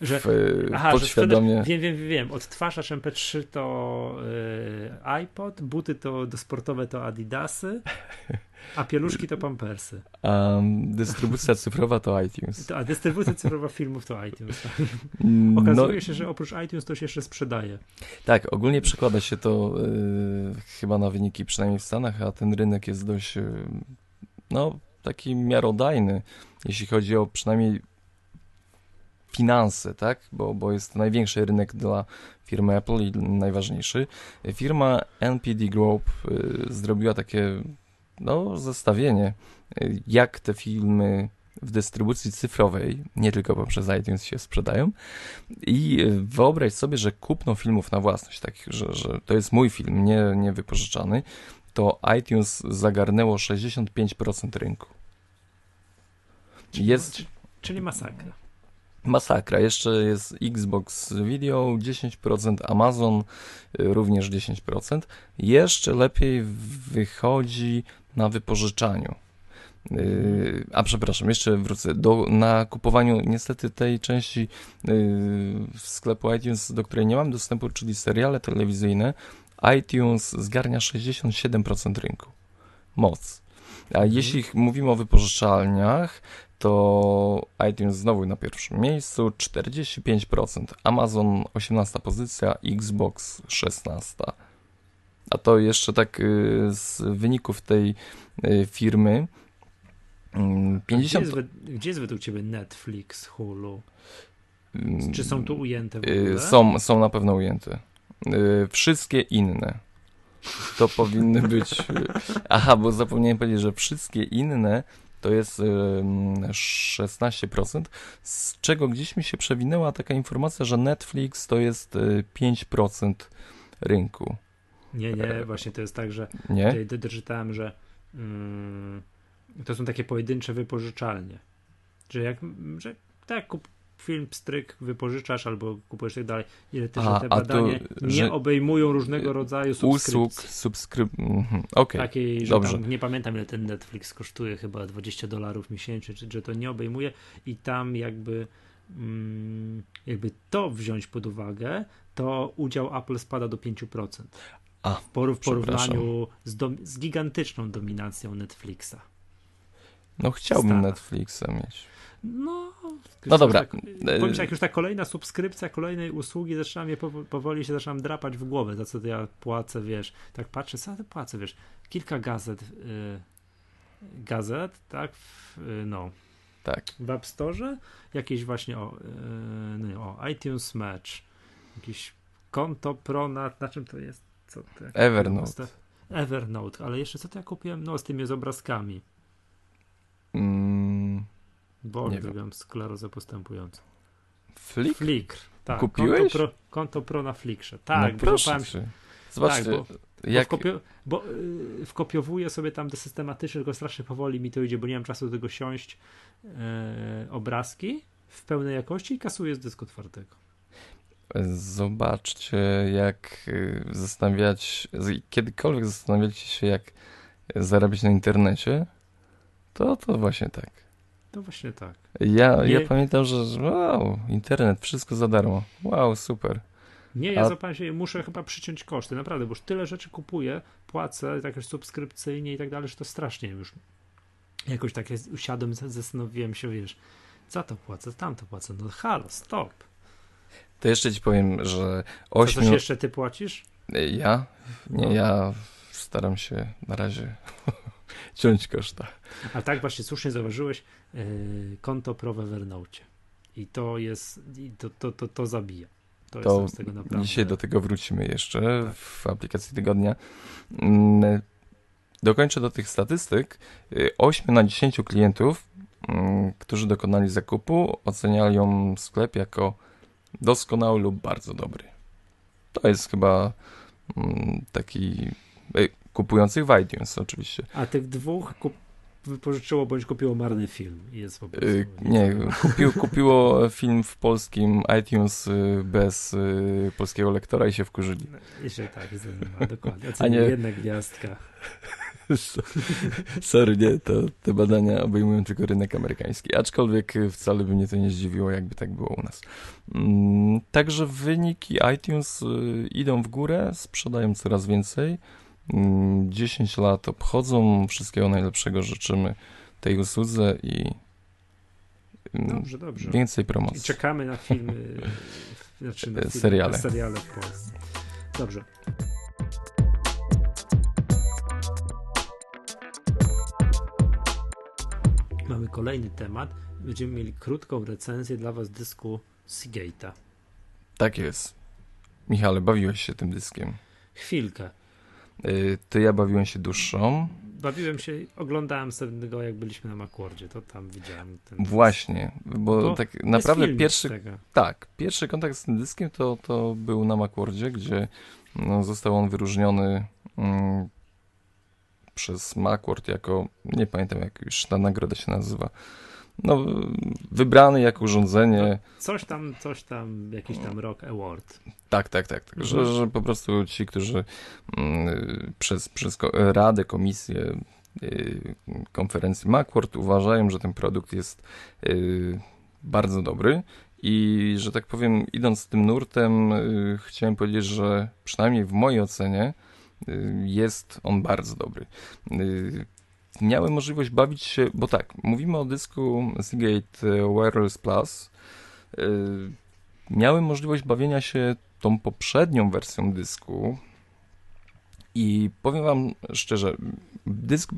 że, w, aha, podświadomie. Że wiem, wiem, wiem. Odtwarzacz MP3 to y, iPod, buty to do sportowe to Adidasy, a pieluszki to Pampersy. Um, dystrybucja cyfrowa to iTunes. A dystrybucja cyfrowa filmów to iTunes. Tak. Mm, Okazuje no, się, że oprócz iTunes to się jeszcze sprzedaje. Tak, ogólnie przekłada się to y, chyba na wyniki, przynajmniej w Stanach, a ten rynek jest dość y, no, taki miarodajny, jeśli chodzi o przynajmniej finanse, tak? Bo, bo jest największy rynek dla firmy Apple i najważniejszy. Firma NPD Group y, zrobiła takie no, zestawienie, y, jak te filmy w dystrybucji cyfrowej, nie tylko poprzez iTunes się sprzedają i y, wyobraź sobie, że kupno filmów na własność, tak, że, że to jest mój film, nie, nie wypożyczany, to iTunes zagarnęło 65% rynku. Jest... Czyli masakra. Masakra. Jeszcze jest Xbox Video 10%, Amazon y, również 10%. Jeszcze lepiej wychodzi na wypożyczaniu. Yy, a przepraszam, jeszcze wrócę. Do, na kupowaniu niestety tej części yy, sklepu iTunes, do której nie mam dostępu, czyli seriale telewizyjne, iTunes zgarnia 67% rynku. Moc. A mhm. jeśli mówimy o wypożyczalniach, to iTunes znowu na pierwszym miejscu, 45%, Amazon 18 pozycja, Xbox 16. A to jeszcze tak y, z wyników tej y, firmy 50... Mm, gdzie, jest, gdzie jest według Ciebie Netflix, Hulu? Mm, Czy są tu ujęte w y, ogóle? Są, są na pewno ujęte. Wszystkie inne. To powinny być. Aha, bo zapomniałem powiedzieć, że wszystkie inne to jest 16%, z czego gdzieś mi się przewinęła taka informacja, że Netflix to jest 5% rynku. Nie, nie, e, właśnie to jest tak, że nie? doczytałem, że mm, to są takie pojedyncze wypożyczalnie. Że jak, że tak, kup film, stryk, wypożyczasz albo kupujesz tak dalej. Ile też a, te badania to, nie obejmują różnego rodzaju subskrypcji. Usług, subskryp... Mhm, okay, Takiej, że dobrze. Tam, nie pamiętam ile ten Netflix kosztuje, chyba 20 dolarów miesięcznie, czy, że to nie obejmuje i tam jakby mm, jakby to wziąć pod uwagę, to udział Apple spada do 5%. A, w porównaniu z, dom, z, gigantyczną dominacją Netflixa. No chciałbym Netflixa mieć. No, no dobra. Tak, powiem jak już ta kolejna subskrypcja kolejnej usługi zaczyna mnie powoli się zaczynam drapać w głowę, za co ja płacę, wiesz. Tak patrzę, co ja płacę, wiesz. Kilka gazet, y, gazet, tak, y, no. Tak. W App Store, jakieś właśnie o, y, no, o iTunes Match, jakieś konto Pro na, na czym to jest? Co to, Evernote. Evernote, ale jeszcze co to ja kupiłem? No, z tymi z obrazkami. Mm, Bo nie zrobiłem sklerozę postępującą. Flick? Flickr, tak. Kupiłeś? Konto pro, konto pro na Flickrze. Tak, no proszę się. Zobaczcie, tak, bo, jak... bo, wkopio, bo yy, wkopiowuję sobie tam systematycznie, tylko strasznie powoli mi to idzie, bo nie mam czasu do tego siąść yy, obrazki w pełnej jakości i kasuję z dysku twardego. Zobaczcie, jak y, zastanawiać, kiedykolwiek zastanawiacie się, jak zarabiać na internecie, to to właśnie tak. To właśnie tak. Ja, nie... ja pamiętam, że wow, internet, wszystko za darmo. Wow, super. Nie, ja A... zapałem się, muszę chyba przyciąć koszty, naprawdę, bo już tyle rzeczy kupuję, płacę, tak już subskrypcyjnie i tak dalej, że to strasznie już. Jakoś tak usiadłem, zastanowiłem się, wiesz, za to płacę, tamto płacę, no halo, stop. To jeszcze ci powiem, że ośmiu... coś jeszcze ty płacisz? Ja? Nie, no. ja staram się na razie ciąć koszta. A tak właśnie słusznie zauważyłeś, konto pro w Evernote. I to jest, i to, to, to, to zabija. To, to z tego naprawdę... Dzisiaj do tego wrócimy jeszcze tak. w aplikacji tygodnia. Mm, dokończę do tych statystyk. 8 na 10 klientów, mm, którzy dokonali zakupu, oceniają sklep jako doskonały lub bardzo dobry. To jest chyba mm, taki kupujących w iTunes oczywiście. A tych dwóch kup wypożyczyło bądź kupiło marny film i jest po prostu... Yy, nie, kupił, kupiło film w polskim iTunes y, bez y, polskiego lektora i się wkurzyli. Jeszcze tak, dokładnie. A nie... jedna gwiazdka. Sorry, nie, to te badania obejmują tylko rynek amerykański, aczkolwiek wcale by mnie to nie zdziwiło, jakby tak było u nas. Mm, także wyniki iTunes y, idą w górę, sprzedają coraz więcej. 10 mm, lat obchodzą, wszystkiego najlepszego życzymy tej usłudze i mm, dobrze, dobrze. więcej promocji. I czekamy na filmy, znaczy na filmy, seriale. Na seriale w Polsce. Dobrze. Mamy kolejny temat. Będziemy mieli krótką recenzję dla Was dysku Seagate'a. Tak jest. Michale, bawiłeś się tym dyskiem? Chwilkę. Y, to ja bawiłem się dłuższą. Bawiłem się, oglądałem sobie go jak byliśmy na Macwordzie, to tam widziałem ten Właśnie, bo, bo tak naprawdę pierwszy tak, pierwszy kontakt z tym dyskiem to, to był na Macwordzie, gdzie no, został on wyróżniony mm, przez Macworld jako, nie pamiętam jak już ta nagroda się nazywa, no, wybrany jako urządzenie. No, coś tam, coś tam, jakiś tam Rock Award. Tak, tak, tak. tak. Że, mhm. że po prostu ci, którzy mm, przez, przez Radę, Komisję y, konferencji Macworld uważają, że ten produkt jest y, bardzo dobry i że tak powiem, idąc tym nurtem, y, chciałem powiedzieć, że przynajmniej w mojej ocenie jest on bardzo dobry miałem możliwość bawić się, bo tak, mówimy o dysku Seagate e, Wireless Plus. E, miałem możliwość bawienia się tą poprzednią wersją dysku i powiem wam szczerze, dysk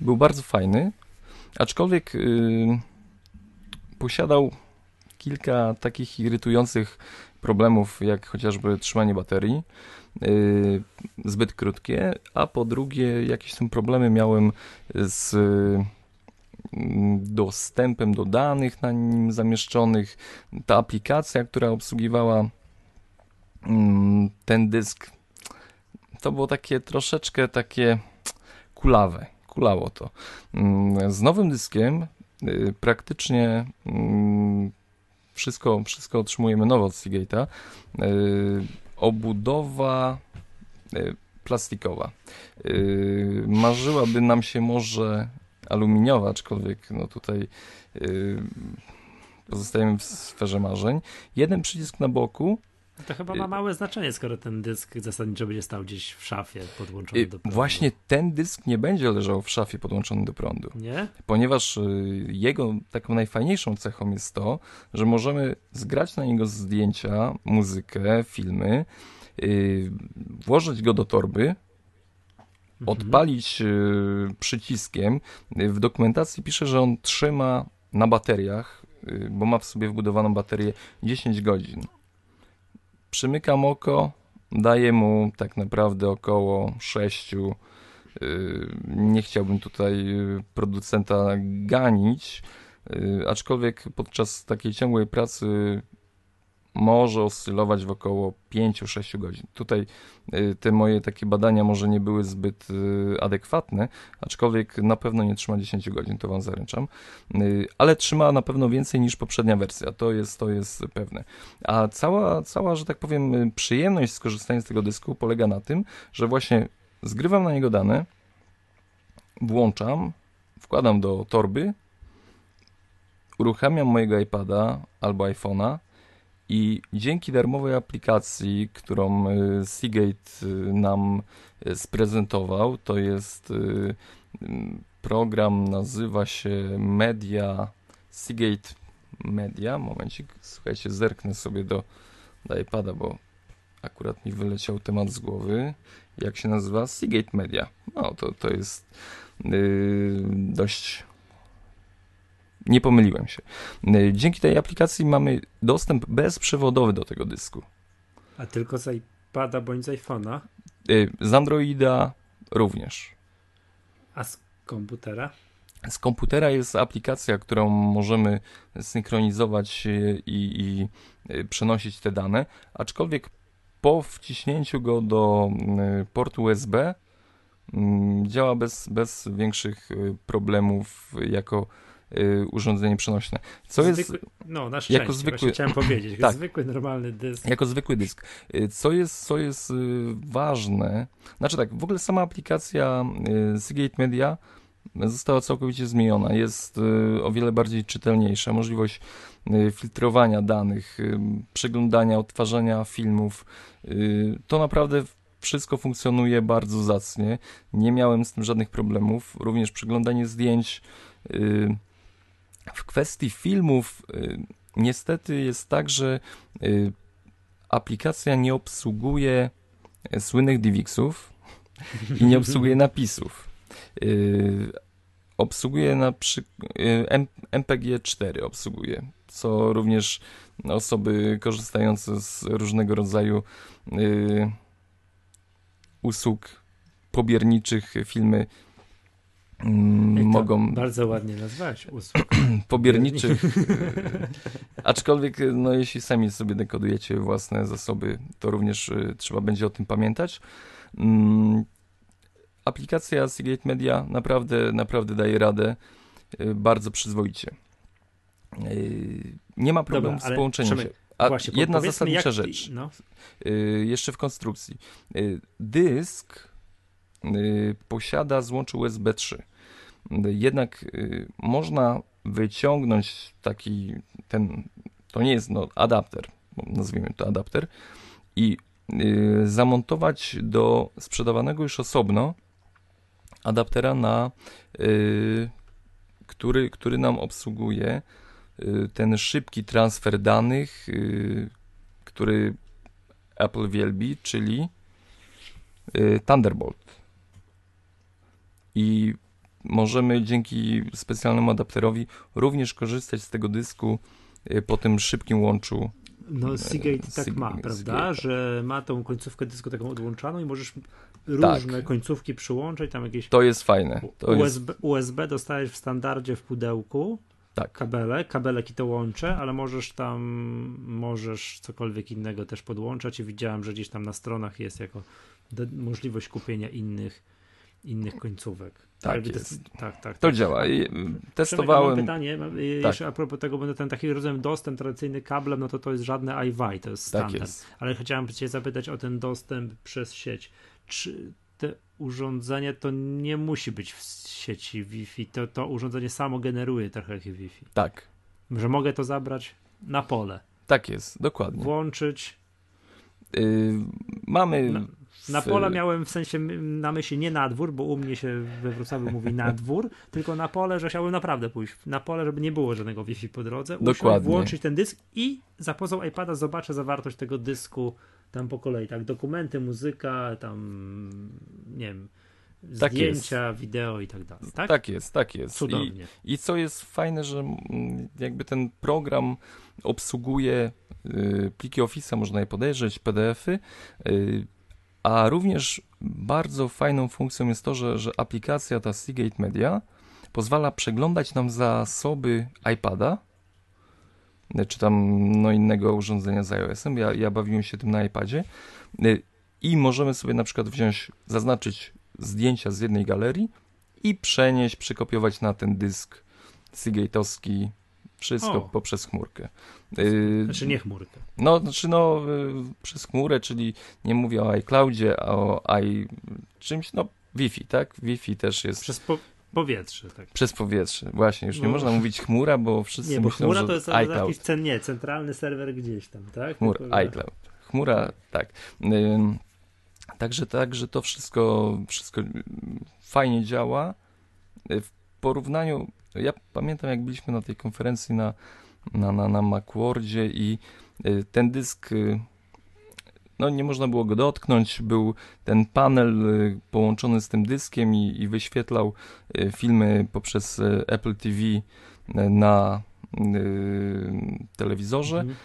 był bardzo fajny, aczkolwiek yy, posiadał kilka takich irytujących problemów, jak chociażby trzymanie baterii. Y, zbyt krótkie, a po drugie jakieś tam problemy miałem z mm, dostępem do danych na nim zamieszczonych. Ta aplikacja, która obsługiwała mm, ten dysk, to było takie troszeczkę takie kulawe, kulało to. Mm, z nowym dyskiem y, praktycznie wszystko, wszystko otrzymujemy nowo od Seagate'a. Obudowa y, plastikowa. Y, marzyłaby nam się może aluminiowa, aczkolwiek no tutaj y, pozostajemy w sferze marzeń. Jeden przycisk na boku. To chyba ma małe znaczenie, skoro ten dysk zasadniczo będzie stał gdzieś w szafie podłączony do prądu. Właśnie ten dysk nie będzie leżał w szafie podłączony do prądu. Nie? Ponieważ jego taką najfajniejszą cechą jest to, że możemy zgrać na niego zdjęcia, muzykę, filmy, Y, włożyć go do torby, mhm. odpalić y, przyciskiem. W dokumentacji pisze, że on trzyma na bateriach, y, bo ma w sobie wbudowaną baterię 10 godzin. Przymykam oko, daje mu tak naprawdę około 6. Nie chciałbym tutaj producenta ganić, aczkolwiek podczas takiej ciągłej pracy może oscylować w około 5-6 godzin. Tutaj y, te moje takie badania może nie były zbyt y, adekwatne, aczkolwiek na pewno nie trzyma 10 godzin, to wam zaręczam, y, ale trzyma na pewno więcej niż poprzednia wersja, to jest, to jest pewne. A cała, cała, że tak powiem, przyjemność skorzystania z tego dysku polega na tym, że właśnie zgrywam na niego dane, włączam, wkładam do torby, uruchamiam mojego iPada albo iPhone'a, i dzięki darmowej aplikacji, którą y, Seagate y, nam y, sprezentował, to jest program, nazywa się Media, Seagate Media. Momencik, słuchajcie, zerknę sobie do, do iPada, bo akurat mi wyleciał temat z głowy. Jak się nazywa? Seagate Media. No, to, to jest yy, dość nie pomyliłem się. Y, dzięki tej aplikacji mamy dostęp bezprzewodowy do tego dysku. A tylko z iPada bądź z iPhone'a? Y, z Androida również. A z komputera? Z komputera jest aplikacja, którą możemy synchronizować y, i, i przenosić te dane, aczkolwiek po wciśnięciu go do portu USB mm, działa bez, bez większych problemów jako y, urządzenie przenośne. Co jest zwykły, no, na szczęście, jako zwykły- chciałem powiedzieć, Tak. zwykły, normalny dysk. jako zwykły dysk. Y, Co jest, co jest y, ważne, znaczy tak, w ogóle sama aplikacja Seagate Media została całkowicie zmieniona. Jest o wiele bardziej czytelniejsza. Możliwość filtrowania danych, przeglądania, odtwarzania filmów. To naprawdę wszystko funkcjonuje bardzo zacnie. Nie miałem z tym żadnych problemów. Również przeglądanie zdjęć. W kwestii filmów y, niestety jest tak, że y, aplikacja nie obsługuje e, słynnych DivXów i nie obsługuje napisów. Y, obsługuje na przykład MPG4 obsługuje, co również osoby korzystające z różnego rodzaju usług pobierniczych filmy mogą Bardzo ładnie nazwałeś usług. pobierniczych. Aczkolwiek, y, no, jeśli sami sobie dekodujecie własne zasoby, to również y, trzeba będzie o tym pamiętać. Mm, aplikacja Seagate Media naprawdę, naprawdę daje radę y, bardzo przyzwoicie. Nie ma problemu Dobra, z połączeniem się. A Właśnie, jedna zasadnicza jak- rzecz. No, jeszcze w konstrukcji. Dysk posiada złącze USB 3. Jednak y, można wyciągnąć taki ten, to nie jest no, adapter, nazwijmy to adapter, i y, zamontować do sprzedawanego już osobno adaptera na y, który, który nam obsługuje ten szybki transfer danych, który Apple wielbi, czyli Thunderbolt. I możemy dzięki specjalnemu adapterowi również korzystać z tego dysku y, po tym szybkim łączu. no Seagate tak Sig- ma, prawda? Seagate'a. Że ma tą końcówkę dysku taką odłączaną i możesz różne końcówki przyłączyć, tam jakieś To jest fajne. To jest, USB, USB dostajesz w standardzie w pudełku, tak, kabelek, kabelek i to łącze, ale możesz tam, możesz cokolwiek innego też podłączać i widziałem, że gdzieś tam na stronach jest jako możliwość kupienia innych, innych końcówek. Tak jest. tak, tak. to tak. działa. I, Mam Testowałem. pytanie, mam, y, jeszcze a propos tego, bo ten taki rozumiem dostęp tradycyjny kablem, no to to jest żadne iWi, to jest Tak standard. jest. Ale chciałem cię zapytać o ten dostęp przez sieć. Czy te urządzenie to nie musi być w sieci Wi-Fi, to, to urządzenie samo generuje trochę jak Wi-Fi. Tak, Że mogę to zabrać na pole, tak jest, dokładnie. włączyć. Y, mamy. Na pole miałem w sensie na myśli nie na dwór, bo u mnie się we Wrocławiu mówi na dwór, tylko na pole, że chciałbym naprawdę pójść na pole, żeby nie było żadnego Wi-Fi po drodze. usiąść, Dokładnie. Włączyć ten dysk i za pozą iPada zobaczę zawartość tego dysku tam po kolei, tak, dokumenty, muzyka, tam nie wiem, Tak zdjęcia, wideo i tak dalej, tak? Tak jest, tak jest. I, Cudownie. I co jest fajne, że mm, jakby ten program obsługuje y, pliki Office'a, można je podejrzeć, PDF-y, y, a również bardzo fajną funkcją jest to, że, że aplikacja ta Seagate Media pozwala przeglądać nam zasoby iPada, y, czy tam no, innego urządzenia z iOS-em. Ja, ja bawiłem się tym na iPadzie y, i możemy sobie na przykład wziąć, zaznaczyć zdjęcia z jednej galerii i przenieść, przekopiować na ten dysk Seagate'owski wszystko O. poprzez chmurkę. Y, Znaczy nie chmurkę. no, znaczy no, y, przez chmurę, czyli nie mówię o iCloudzie, a o i czymś, no Wi-Fi, tak? Wi-Fi też jest przez, Przez po powietrze, tak. powietrze. Właśnie, już nie No. można mówić chmura, bo wszyscy Nie, bo myślą, chmura to jest iCloud. jakiś cen, nie, centralny serwer gdzieś tam, tak? Chmur, Tylko, iCloud. Chmura, tak. Ym, Także tak, że to wszystko, wszystko fajnie działa. Y, W porównaniu, ja pamiętam jak byliśmy na tej konferencji na, na, na, na Macworldzie i y, ten dysk, y, no nie można było go dotknąć, był ten panel y, połączony z tym dyskiem i, i wyświetlał filmy poprzez Apple TV na telewizorze. Mhm.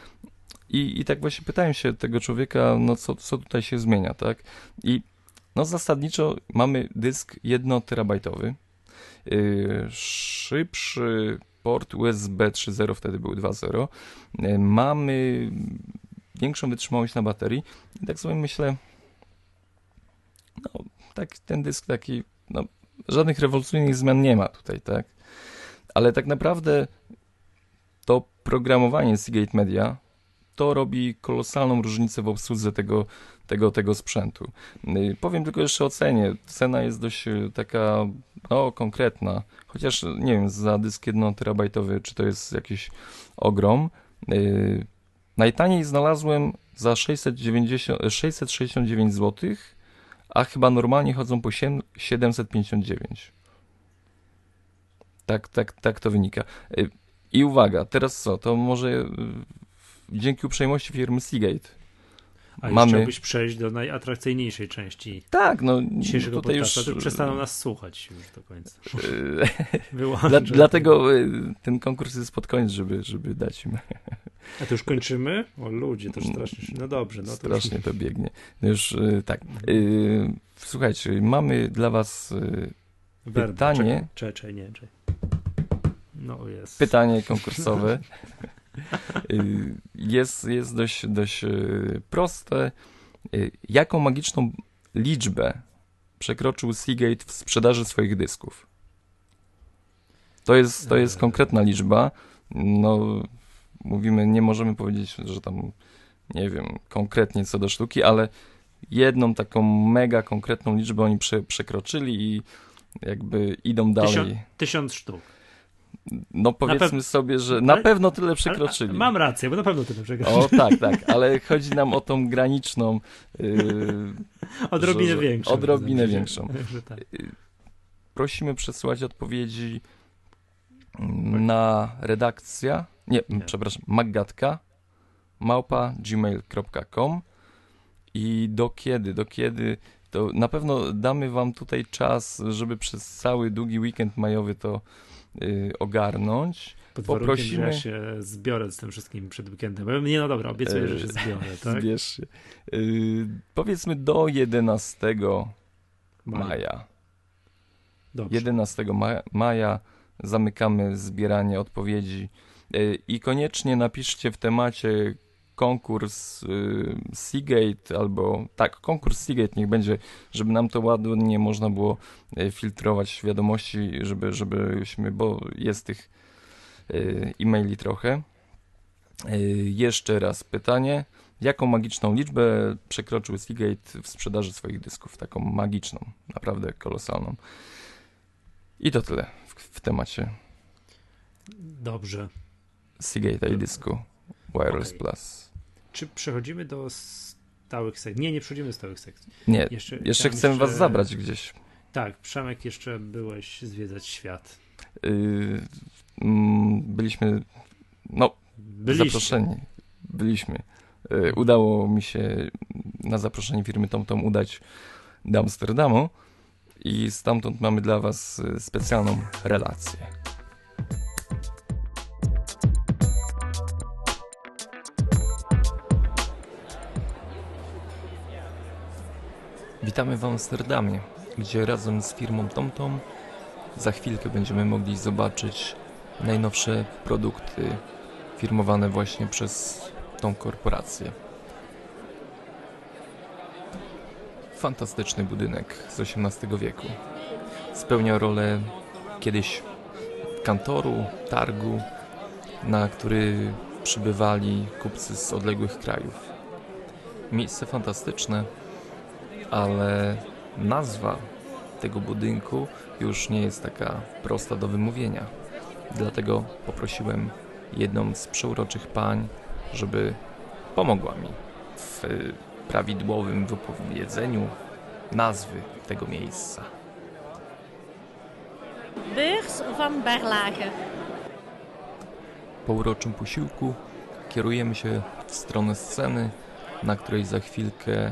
I, I tak właśnie pytałem się tego człowieka, no co, co tutaj się zmienia, tak? I no zasadniczo mamy dysk 1 terabajtowy, szybszy port USB 3.0, wtedy był 2.0, yy, mamy większą wytrzymałość na baterii i tak sobie myślę, no tak, ten dysk taki, no, żadnych rewolucyjnych zmian nie ma tutaj, tak? Ale tak naprawdę to programowanie Seagate Media to robi kolosalną różnicę w obsłudze tego, tego, tego sprzętu. Y, powiem tylko jeszcze o cenie. Cena jest dość y, taka, no, konkretna. Chociaż, nie wiem, za dysk 1 terabajtowy, czy to jest jakiś ogrom. Yy, najtaniej znalazłem za 690, 669 zł, a chyba normalnie chodzą po 759. Tak, tak, tak to wynika. Yy, I uwaga, teraz co? To może yy, dzięki uprzejmości firmy Seagate a mamy... chciałbyś przejść do najatrakcyjniejszej części tak, no, dzisiejszego tutaj podcastu, już... przestaną nas słuchać już do końca. Dla, dlatego y, ten konkurs jest pod koniec, żeby, żeby dać im... A to już kończymy? O ludzie, to strasznie... No dobrze. No to strasznie już... to biegnie. No już tak. Słuchajcie, mamy dla was pytanie... Czekaj, czekaj, nie, czekaj. No jest. Pytanie konkursowe. Y, jest, jest dość, dość y, proste. Y, jaką magiczną liczbę przekroczył Seagate w sprzedaży swoich dysków? To jest, to jest konkretna liczba. No, mówimy, nie możemy powiedzieć, że tam, nie wiem, konkretnie co do sztuki, ale jedną taką mega konkretną liczbę oni prze, przekroczyli i jakby idą dalej. Tysiąc, tysiąc sztuk. No powiedzmy sobie, że na pewno tyle przekroczyli. Mam rację, bo na pewno tyle przekroczyli. O tak, tak, ale chodzi nam o tą graniczną. Yy, odrobinę że, większą. Odrobinę większą. Że, tak. Y, prosimy przesyłać odpowiedzi na redakcja, nie, nie. przepraszam, maggatka małpa gmail.com i do kiedy, do kiedy to na pewno damy wam tutaj czas, żeby przez cały długi weekend majowy to ogarnąć. Pod Poprosimy... że ja się zbiorę z tym wszystkim przed weekendem. Nie, no dobra, obiecuję, że się zbiorę, tak? Zbierz się. Y, powiedzmy do 11 maja. maja. Dobrze. 11 ma maja zamykamy zbieranie odpowiedzi y, i koniecznie napiszcie w temacie konkurs y, Seagate albo tak, konkurs Seagate niech będzie, żeby nam to ładnie można było y, filtrować wiadomości, żeby, żebyśmy, bo jest tych y, e-maili trochę. Jeszcze raz pytanie. Jaką magiczną liczbę przekroczył Seagate w sprzedaży swoich dysków? Taką magiczną, naprawdę kolosalną. I to tyle w, w temacie. Dobrze. Seagate i dysku Wireless okay. Plus. Czy przechodzimy do stałych sekcji? Nie, nie przechodzimy do stałych sekcji. Nie, jeszcze, jeszcze chcemy jeszcze... was zabrać gdzieś. Tak, Przemek, jeszcze byłeś zwiedzać świat. Yy, byliśmy, no, Byliście. zaproszeni. Byliśmy. Yy, udało mi się na zaproszenie firmy TomTom udać do Amsterdamu i stamtąd mamy dla was y, specjalną relację. Witamy w Amsterdamie, gdzie razem z firmą TomTom za chwilkę będziemy mogli zobaczyć najnowsze produkty firmowane właśnie przez tą korporację. Fantastyczny budynek z XVIII wieku. Spełnia rolę kiedyś kantoru, targu, na który przybywali kupcy z odległych krajów. Miejsce fantastyczne, ale nazwa tego budynku już nie jest taka prosta do wymówienia. Dlatego poprosiłem jedną z przeuroczych pań, żeby pomogła mi w prawidłowym wypowiedzeniu nazwy tego miejsca. Beurs van Berlage. Po uroczym posiłku kierujemy się w stronę sceny, na której za chwilkę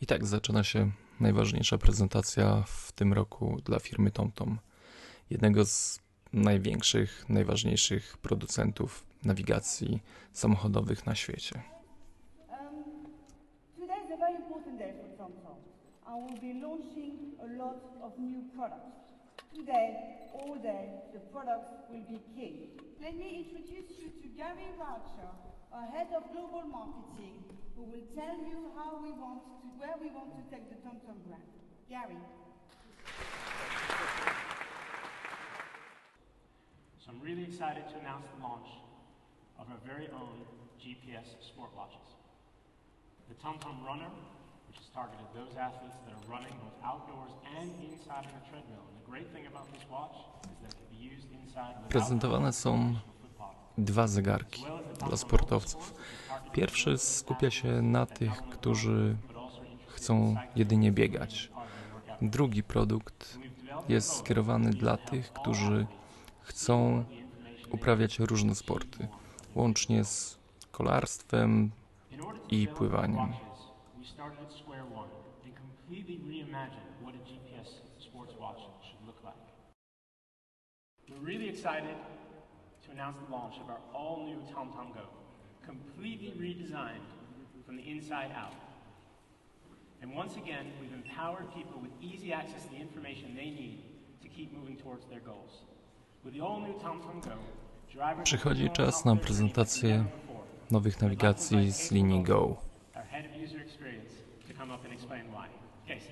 I tak zaczyna się najważniejsza prezentacja w tym roku dla firmy TomTom, jednego z największych, najważniejszych producentów nawigacji samochodowych na świecie. Dzisiaj jest bardzo ważny dla TomTom. Będziemy lot of new products. Today all day, the products will be king. Let me introduce you to Gary Ratcher, our head of global marketing, who will tell you how we want to, where we want to take the TomTom brand. Gary. So I'm really excited to announce the launch of our very own GPS sport watches. The TomTom Runner, which is targeted those athletes that are running both outdoors and inside on treadmill. And the great thing about this watch is that it can be used inside Prezentowane są dwa zegarki dla sportowców. Pierwszy skupia się na tych, którzy chcą jedynie biegać. Drugi produkt jest skierowany dla tych, którzy chcą uprawiać różne sporty, łącznie z kolarstwem i pływaniem. We started at square one and completely reimagined what a GPS sports watch should look like. We're really excited to announce the launch of our all-new TomTom Go, completely redesigned from the inside out. And once again, we've empowered people with easy access to the information they need to keep moving towards their goals. With the all-new TomTom Go, Przychodzi czas na prezentację nowych nawigacji z linii Go. Head of user experience to come up and explain why. Casey.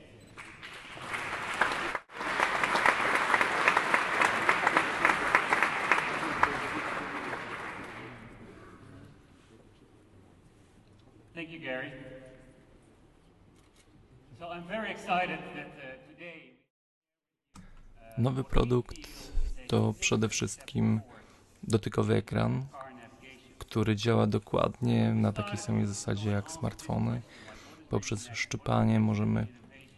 Thank you, Gary. So I'm very excited that uh, today Nowy produkt to przede wszystkim dotykowy ekran, który działa dokładnie na takiej samej zasadzie jak smartfony. Poprzez szczypanie możemy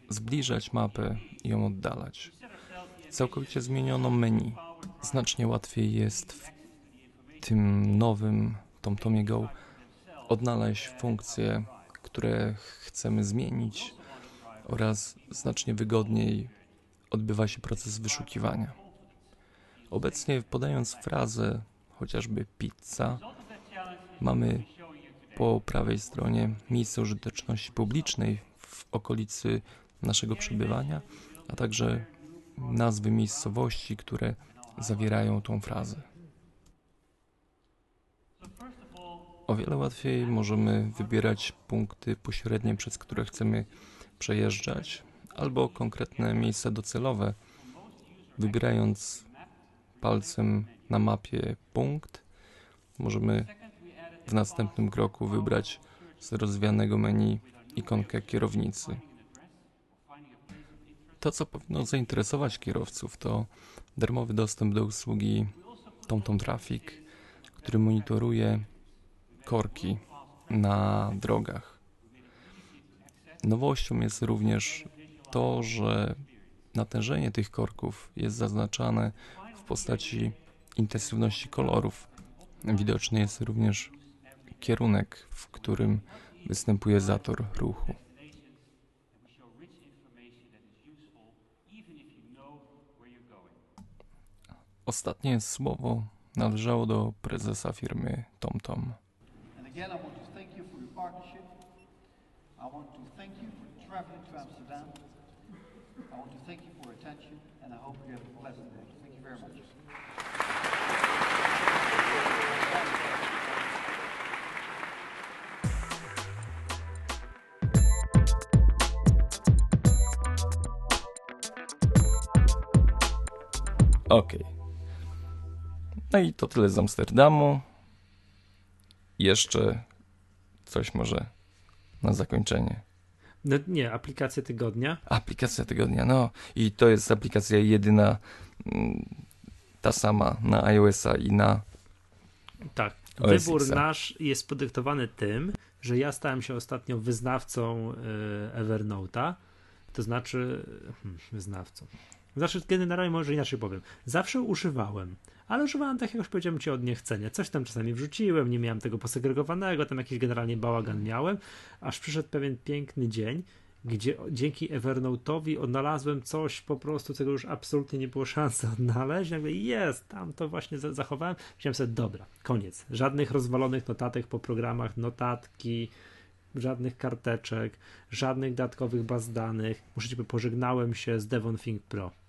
zbliżać mapę i ją oddalać. Całkowicie zmieniono menu. Znacznie łatwiej jest w tym nowym TomTomie Go odnaleźć funkcje, które chcemy zmienić oraz znacznie wygodniej odbywa się proces wyszukiwania. Obecnie podając frazę chociażby pizza, mamy po prawej stronie miejsce użyteczności publicznej w okolicy naszego przebywania, a także nazwy miejscowości, które zawierają tą frazę. O wiele łatwiej możemy wybierać punkty pośrednie, przez które chcemy przejeżdżać, albo konkretne miejsca docelowe, wybierając palcem na mapie punkt, możemy w następnym kroku wybrać z rozwijanego menu ikonkę kierownicy. To, co powinno zainteresować kierowców, to darmowy dostęp do usługi TomTom Traffic, który monitoruje korki na drogach. Nowością jest również to, że natężenie tych korków jest zaznaczane w postaci intensywności kolorów. Widoczny jest również kierunek, w którym występuje zator ruchu. Ostatnie słowo należało do prezesa firmy TomTom. And Okej. No i to tyle z Amsterdamu. Jeszcze coś może na zakończenie. No nie, aplikacja tygodnia. Aplikacja tygodnia, no i to jest aplikacja jedyna, mm, ta sama na iOS-a i na Tak. Wybór nasz jest podyktowany tym, że ja stałem się ostatnio wyznawcą e, Evernote'a. To znaczy, hmm, wyznawcą. Znaczy, generalnie może inaczej powiem. Zawsze używałem, ale używałem tak, jak już powiedziałem ci, od niechcenia. Coś tam czasami wrzuciłem, nie miałem tego posegregowanego, tam jakiś generalnie bałagan miałem, aż przyszedł pewien piękny dzień, gdzie dzięki Evernote'owi odnalazłem coś po prostu, czego już absolutnie nie było szansy odnaleźć. Nagle jest, tam to właśnie zachowałem. Myślałem sobie, dobra, koniec. Żadnych rozwalonych notatek po programach, notatki, żadnych karteczek, żadnych dodatkowych baz danych. Muszę ci pożegnałem się z Devon Think Pro.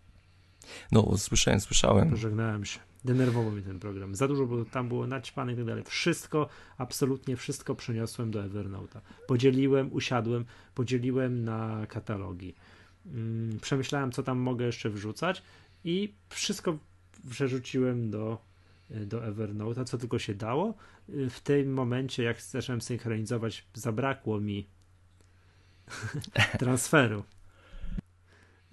No, słyszałem, słyszałem. Pożegnałem się. Denerwował mnie ten program. Za dużo było, tam było naćpane i tak dalej. Wszystko, absolutnie wszystko przeniosłem do Evernote'a. Podzieliłem, usiadłem, podzieliłem na katalogi. Mm, przemyślałem, co tam mogę jeszcze wrzucać i wszystko przerzuciłem do, do Evernote'a, co tylko się dało. W tym momencie, jak zacząłem synchronizować, zabrakło mi transferu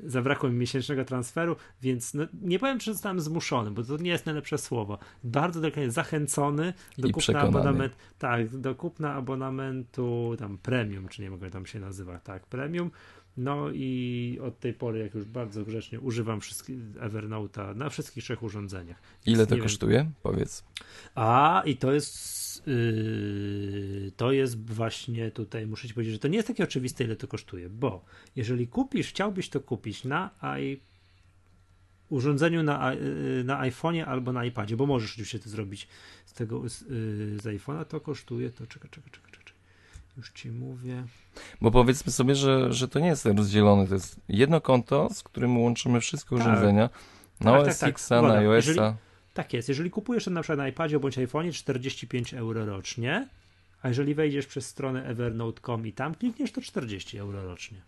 zabrakło mi miesięcznego transferu, więc no, nie powiem, czy zostałem zmuszony, bo to nie jest najlepsze słowo. Bardzo dokładnie zachęcony do I kupna abonamentu. Tak, do kupna abonamentu tam premium, czy nie mogę tam się nazywa, tak, premium. No i od tej pory, jak już bardzo grzecznie używam wszystkich Evernote'a na wszystkich trzech urządzeniach. Ile to kosztuje? Wiem. Powiedz. A, i to jest Yy, to jest właśnie tutaj, muszę ci powiedzieć, że to nie jest takie oczywiste, ile to kosztuje, bo jeżeli kupisz, chciałbyś to kupić na i urządzeniu na, yy, na iPhone'ie albo na iPadzie, bo możesz oczywiście to zrobić z tego z, yy, z iPhone'a, to kosztuje to, czekaj, czekaj, czekaj, czekaj, już ci mówię. Bo powiedzmy sobie, że, że to nie jest rozdzielone, to jest jedno konto, z którym łączymy wszystkie tak. urządzenia, na tak, OS tak, tak. na iOS-a. Jeżeli tak jest. Jeżeli kupujesz to na przykład na iPadzie bądź iPhone'ie 45 euro rocznie, a jeżeli wejdziesz przez stronę evernote.com i tam klikniesz, to 40 euro rocznie.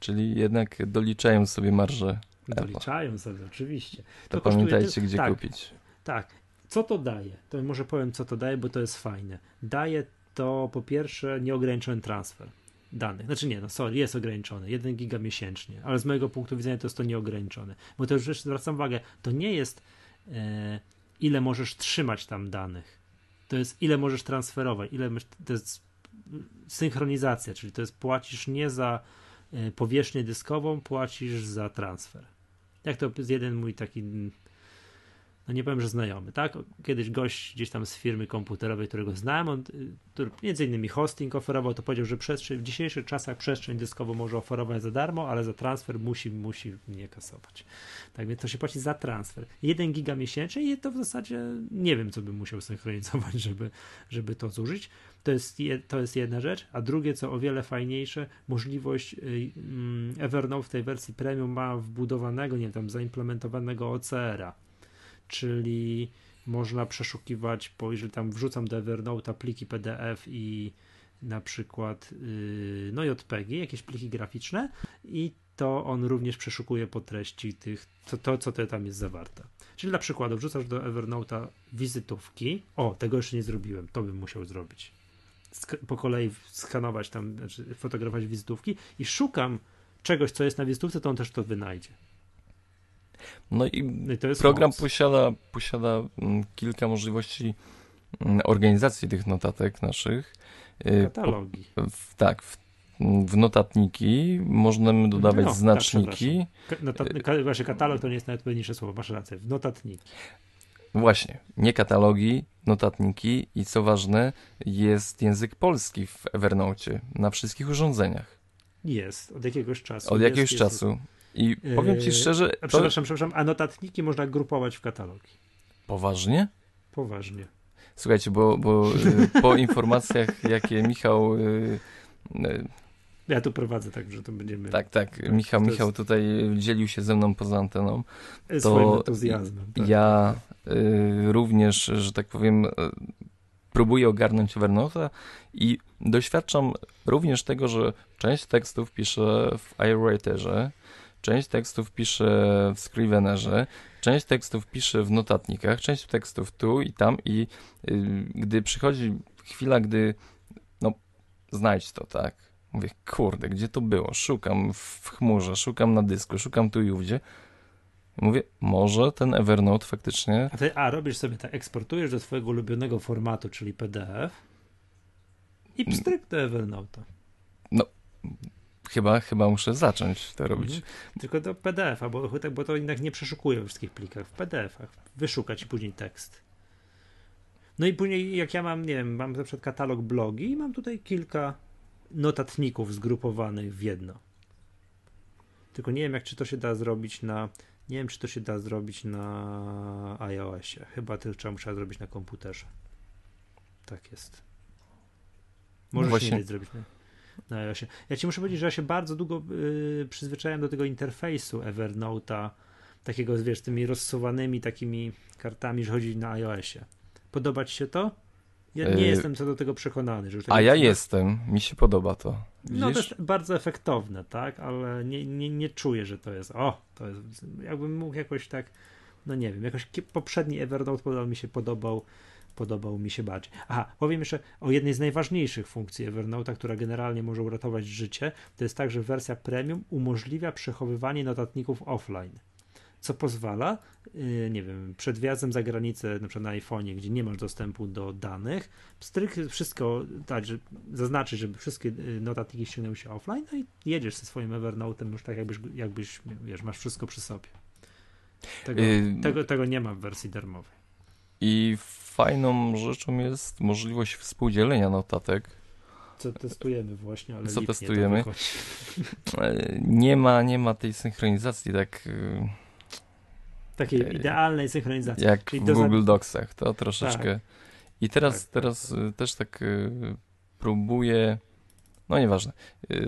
Czyli jednak doliczają sobie marżę. Doliczają sobie, oczywiście. To, to pamiętajcie, kosztuje... gdzie tak, kupić. Tak. Co to daje? To może powiem, co to daje, bo to jest fajne. Daje to po pierwsze nieograniczony transfer danych. Znaczy nie, no sorry, jest ograniczony. 1 giga miesięcznie, ale z mojego punktu widzenia to jest to nieograniczone. Bo to już zwracam uwagę, to nie jest ile możesz trzymać tam danych. To jest ile możesz transferować, ile to jest synchronizacja, czyli to jest płacisz nie za e, powierzchnię dyskową, płacisz za transfer. Jak to jest jeden mój taki no nie powiem, że znajomy, tak? Kiedyś gość gdzieś tam z firmy komputerowej, którego znałem, on, y, który między innymi hosting oferował, to powiedział, że przestrzeń, w dzisiejszych czasach przestrzeń dyskową może oferować za darmo, ale za transfer musi, musi nie kasować. Tak więc to się płaci za transfer. 1 giga miesięcznie i to w zasadzie nie wiem, co bym musiał synchronizować, żeby, żeby to zużyć. To jest, to jest jedna rzecz, a drugie, co o wiele fajniejsze, możliwość y, mm, Evernote w tej wersji premium ma wbudowanego, nie wiem, tam zaimplementowanego OCR-a czyli można przeszukiwać, bo jeżeli tam wrzucam do Evernote pliki PDF i na przykład yy, no JPG, jakieś pliki graficzne i to on również przeszukuje po treści tych, to, to co to tam jest zawarte. Czyli na przykład wrzucasz do Evernote'a wizytówki, o, tego jeszcze nie zrobiłem, to bym musiał zrobić. Sk po kolei skanować tam, znaczy fotografować wizytówki i szukam czegoś, co jest na wizytówce, to on też to wynajdzie. No i, no i program posiada, posiada mm, kilka możliwości mm, organizacji tych notatek naszych. Y, Katalogi. W, tak, w, w, notatniki możemy dodawać no, tak, znaczniki. Tak, Notat, właśnie katalog to nie jest najodpowiedniejsze słowo, masz rację, w notatniki. Właśnie, nie katalogi, notatniki i co ważne, jest język polski w Evernote na wszystkich urządzeniach. Jest, od jakiegoś czasu. Od jakiegoś jest, czasu. Jest. I powiem ci yy, szczerze. Przepraszam, przepraszam, a notatniki można grupować w katalogi. Poważnie? Poważnie. Słuchajcie, bo, bo y, po informacjach, jakie Michał. Y, y, ja tu prowadzę, tak, że to będziemy. Tak, tak. Michał, Michał jest... tutaj dzielił się ze mną poza anteną. To swoim entuzjazmem. Tak. Ja również, że tak powiem, próbuję ogarnąć Evernote i doświadczam również tego, że część tekstów piszę w iWriterze, Część tekstów piszę w Scrivenerze, część tekstów piszę w notatnikach, część tekstów tu i tam i y, gdy przychodzi chwila, gdy no znajdź to, tak? Mówię, kurde, gdzie to było? Szukam w chmurze, szukam na dysku, szukam tu i ówdzie. Mówię, może ten Evernote faktycznie... A, ty, a robisz sobie tak, eksportujesz do twojego ulubionego formatu, czyli PDF i pstryk do Evernote'a. No, chyba, chyba muszę zacząć to robić. Mhm. Tylko do PDF-a, bo, bo to jednak nie przeszukuję we wszystkich plikach. W PDF-ach wyszukać i później tekst. No i później, jak ja mam, nie wiem, mam na przykład katalog blogi i mam tutaj kilka notatników zgrupowanych w jedno. Tylko nie wiem, jak czy to się da zrobić na. Nie wiem, czy to się da zrobić na iOSie. Chyba tylko trzeba musiała zrobić na komputerze. Tak jest. Może No się nie zrobić na, na iOSie. Ja ci muszę powiedzieć, że ja się bardzo długo y, przyzwyczaiłem do tego interfejsu Evernote'a, takiego, wiesz, z tymi rozsuwanymi takimi kartami, że chodzi na iOSie. Podoba ci się to? Ja nie Y, jestem co do tego przekonany. Że już A tak ja jestem, mi się podoba to. no to Widzisz? jest bardzo efektowne, tak, ale nie, nie, nie czuję, że to jest, o, to jest, jakbym mógł jakoś tak, no nie wiem, jakoś poprzedni Evernote podobał mi się, podobał, podobał mi się bardziej. Aha, powiem jeszcze o jednej z najważniejszych funkcji Evernote'a, która generalnie może uratować życie, to jest tak, że wersja premium umożliwia przechowywanie notatników offline. Co pozwala, yy, nie wiem, przed wjazdem za granicę, na przykład na iPhone'ie, gdzie nie masz dostępu do danych, stryk wszystko dać, że, zaznaczyć, żeby wszystkie y, notatniki ściągnęły się offline, no i jedziesz ze swoim Evernote'em już tak jakbyś, jakbyś wiesz, masz wszystko przy sobie. Tego, Y, tego, tego nie ma w wersji darmowej. I fajną rzeczą jest możliwość współdzielenia notatek. Co testujemy właśnie, ale Co testujemy? E, Nie ma, nie ma tej synchronizacji tak y, Takiej Ej, idealnej synchronizacji. jak w Google Docsach. To troszeczkę. I teraz, Tak, teraz y, też tak y, próbuję. No nieważne.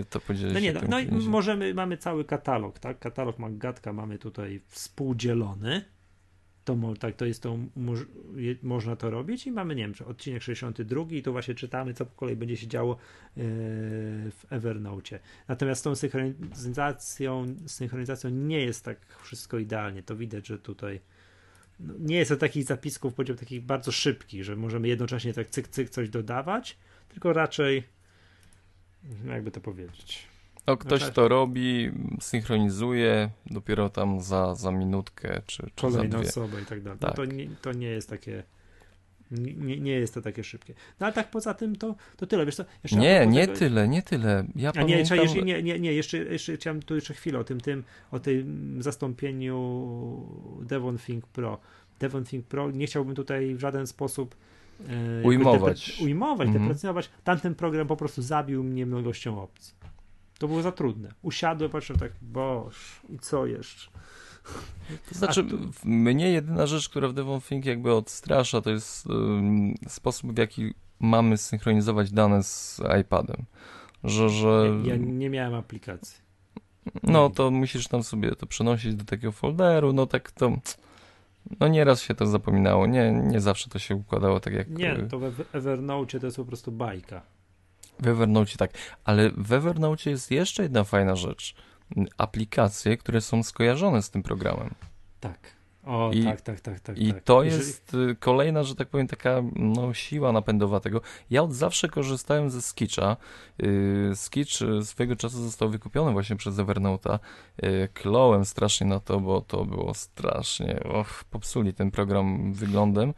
To podzielę No nie, no, no i możemy, mamy cały katalog, tak? Katalog Maggatka mamy tutaj współdzielony. To, tak, to jest to, można to robić i mamy, nie wiem, odcinek 62 i tu właśnie czytamy, co po kolei będzie się działo yy, w Evernote. Natomiast z tą synchronizacją, synchronizacją nie jest tak wszystko idealnie. To widać, że tutaj no, nie jest to takich zapisków, powiedziałbym, takich bardzo szybkich, że możemy jednocześnie tak cyk, cyk coś dodawać, tylko raczej jakby to powiedzieć. No, ktoś tak. to robi, synchronizuje dopiero tam za, za minutkę czy, czy za kolejną dwie. osobę i tak dalej. Tak. No to, nie, to nie jest takie. Nie, nie jest to takie szybkie. No ale tak poza tym to, to tyle. Wiesz co, Nie, nie tego- tyle, nie tyle. Ja A nie, jeszcze, nie, nie, nie, jeszcze, jeszcze chciałem tu jeszcze chwilę o tym, tym o tym zastąpieniu Devon Think Pro. Devon Think Pro nie chciałbym tutaj w żaden sposób e, Ujmować. depre- ujmować, Mhm. deprecjonować. Tamten program po prostu zabił mnie mnogością opcji. To było za trudne. Usiadłem, patrzę tak, boż, i co jeszcze? To znaczy, tu- mnie jedyna rzecz, która w Devon Think jakby odstrasza, to jest sposób, w jaki mamy synchronizować dane z iPadem. Że, że Ja nie miałem aplikacji. no to musisz tam sobie to przenosić do takiego folderu, no tak to no nieraz się to zapominało, nie, nie zawsze to się układało tak jak Nie, y, to w Evernote to jest po prostu bajka. W Evernote tak, ale w Evernote jest jeszcze jedna fajna rzecz. Aplikacje, które są skojarzone z tym programem. Tak. O, I- tak, tak, tak, tak. I tak. to Jeżeli- jest y, kolejna, że tak powiem, taka no, siła napędowa tego. Ja od zawsze korzystałem ze Skitcha. Y, Skitch y, swego czasu został wykupiony właśnie przez Evernote'a. Y, Klołem strasznie na to, bo to było strasznie, och, popsuli ten program wyglądem.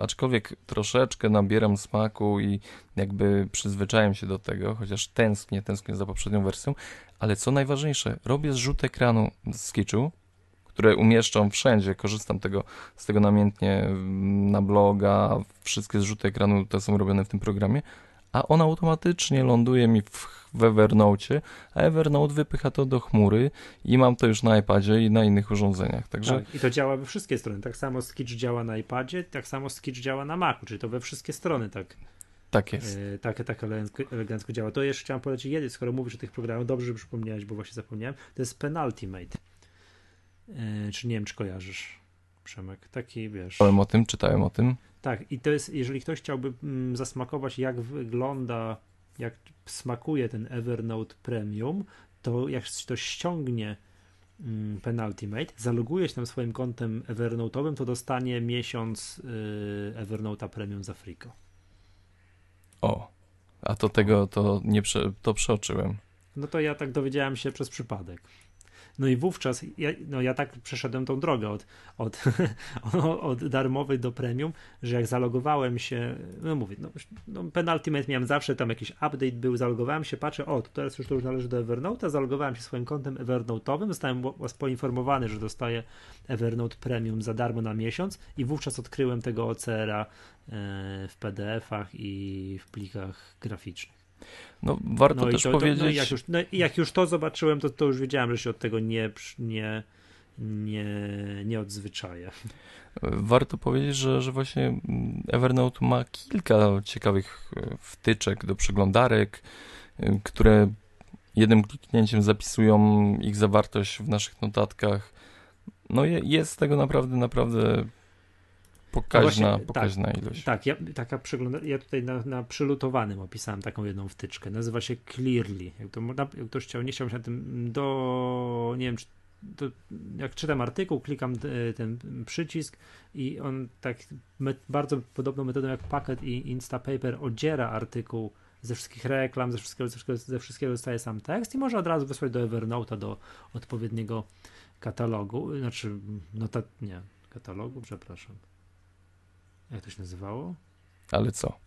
Aczkolwiek troszeczkę nabieram smaku i jakby przyzwyczaiłem się do tego, chociaż tęsknię, tęsknię za poprzednią wersją, ale co najważniejsze, robię zrzut ekranu z Skitchu, które umieszczam wszędzie, korzystam tego, z tego namiętnie na bloga, wszystkie zrzuty ekranu te są robione w tym programie, a on automatycznie ląduje mi w, w Evernote, a Evernote wypycha to do chmury i mam to już na iPadzie i na innych urządzeniach, także Tak, I to działa we wszystkie strony. Tak samo Sketch działa na iPadzie, tak samo Sketch działa na Macu, czyli to we wszystkie strony tak, tak jest. e, tak, tak elegancko, elegancko działa. To jeszcze chciałem polecić jeden, skoro mówisz o tych programach, dobrze, że przypomniałeś, bo właśnie zapomniałem, to jest Penultimate. E, czy nie wiem, czy kojarzysz, Przemek? Taki, wiesz... Czytałem o tym, czytałem o tym. Tak, i to jest, jeżeli ktoś chciałby mm, zasmakować, jak wygląda, jak smakuje ten Evernote Premium, to jak to ściągnie mm, Penultimate, zaloguje się tam swoim kontem Evernote'owym, to dostanie miesiąc y, Evernote'a Premium za friko. O, a to tego to nie to przeoczyłem. No to ja tak dowiedziałem się przez przypadek. No i wówczas ja, no ja tak przeszedłem tą drogę od, od, od darmowej do premium, że jak zalogowałem się, no mówię, no, no penultimate miałem zawsze, tam jakiś update był, zalogowałem się, patrzę, o, to teraz już to już należy do Evernote'a, zalogowałem się swoim kontem Evernote'owym, zostałem poinformowany, że dostaję Evernote Premium za darmo na miesiąc i wówczas odkryłem tego OCR-a e, w PDF-ach i w plikach graficznych. No, warto no też to, powiedzieć. To, no, jak, już, no, jak już to zobaczyłem, to, to już wiedziałem, że się od tego nie, nie, nie, nie odzwyczaję. Warto powiedzieć, że, że właśnie Evernote ma kilka ciekawych e, wtyczek do przeglądarek, e, które jednym kliknięciem zapisują ich zawartość w naszych notatkach. No jest tego naprawdę, naprawdę Pokaźna, właśnie, pokaźna tak, ilość. Tak, ja, taka przegląda, ja tutaj na, na przylutowanym opisałem taką jedną wtyczkę. Nazywa się Clearly. Jak, to, jak ktoś chciał, nie chciał się na tym do, nie wiem, czy to, jak czytam artykuł, klikam e, ten przycisk i on tak bardzo podobną metodą jak Packet i Instapaper odziera artykuł ze wszystkich reklam, ze wszystkiego, ze wszystkiego, ze wszystkiego dostaje sam tekst i może od razu wysłać do Evernote'a, do odpowiedniego katalogu, znaczy notat, nie, katalogu, przepraszam jak to się nazywało? Ale co?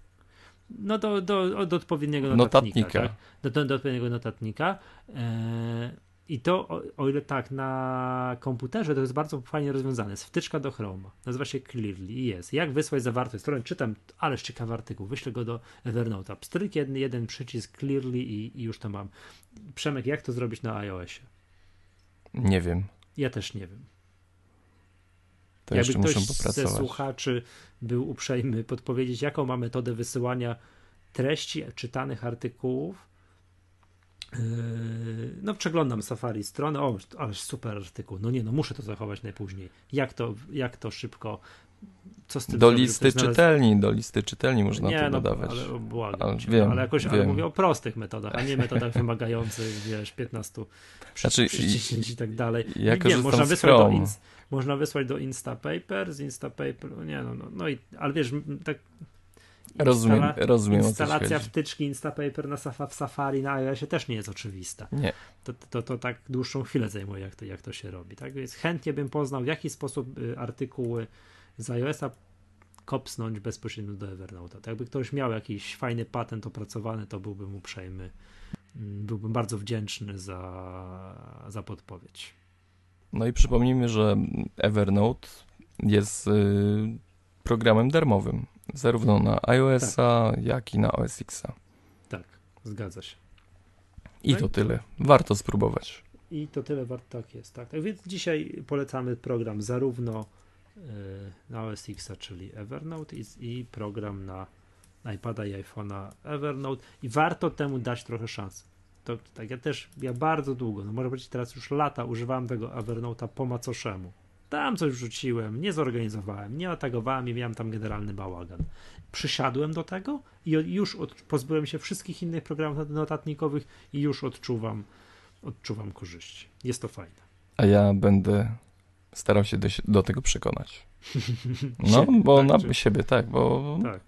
No do, do, do odpowiedniego notatnika. notatnika. Tak? Do, do, do, odpowiedniego notatnika. E, I to, o, o, ile tak, na komputerze to jest bardzo fajnie rozwiązane. Jest wtyczka do Chroma. Nazywa się Clearly i jest. Jak wysłać zawartość strony? Czytam, ależ ciekawy artykuł. Wyślę go do Evernote'a. Pstryk jeden, jeden przycisk Clearly i, i już to mam. Przemek, jak to zrobić na iOSie? Nie wiem. Ja też nie wiem. To Jakby ktoś ze słuchaczy był uprzejmy podpowiedzieć, jaką ma metodę wysyłania treści czytanych artykułów. Yy, no, przeglądam Safari stronę. O, ale super artykuł. No nie, no muszę to zachować najpóźniej. Jak to, jak to szybko. Co z tym do listy czytelni, do listy czytelni można nie, to no, dodawać. Ale, błagam ale, cię, wiem, ale jakoś wiem. Ale mówię o prostych metodach, a nie metodach wymagających, wiesz, 15 znaczy, przyciśnięć i, i tak dalej. Ja nie, można wysłać do, można wysłać do Instapaper, z Instapaper, no nie no, no, no i, ale wiesz, tak Rozumiem, rozumiem. Instalacja wtyczki Instapaper na w Safari na iOSie też nie jest oczywista. Nie. To, to, to tak dłuższą chwilę zajmuje, jak to, jak to się robi. Tak więc chętnie bym poznał, w jaki sposób y, artykuły z iOSa kopsnąć bezpośrednio do Evernote'a. Tak jakby ktoś miał jakiś fajny patent opracowany, to byłbym uprzejmy. Mm, byłbym bardzo wdzięczny za, za podpowiedź. No i przypomnijmy, że Evernote jest y, programem darmowym, zarówno na iOS-a, tak. jak i na OS X-a. Tak, zgadza się. I no to i tyle. Warto spróbować. I to tyle warto, tak jest. Tak. tak więc dzisiaj polecamy program zarówno y, na OS X, czyli Evernote i, i program na iPada i iPhone'a Evernote i warto temu dać trochę szansy to tak, ja też, ja bardzo długo, no może być teraz już lata używałem tego Evernote'a po macoszemu. Tam coś wrzuciłem, nie zorganizowałem, nie otagowałem i miałem tam generalny bałagan. Przysiadłem do tego i już od, pozbyłem się wszystkich innych programów notatnikowych i już odczuwam, odczuwam korzyści. Jest to fajne. A ja będę starał się do, do tego przekonać. No, bo tak, na czy... siebie, tak, bo tak.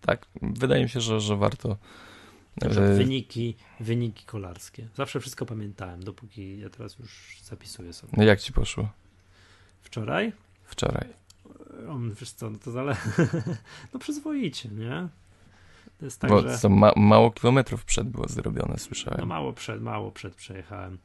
tak, wydaje mi się, że, że warto E, wyniki, wyniki kolarskie. Zawsze wszystko pamiętałem, dopóki ja teraz już zapisuję sobie. No jak ci poszło? Wczoraj? Wczoraj. O, wiesz co, no to zależy. no przyzwoicie, nie? To jest tak, Bo że... co, ma mało kilometrów przed było zrobione, słyszałem. No mało przed, mało przed przejechałem.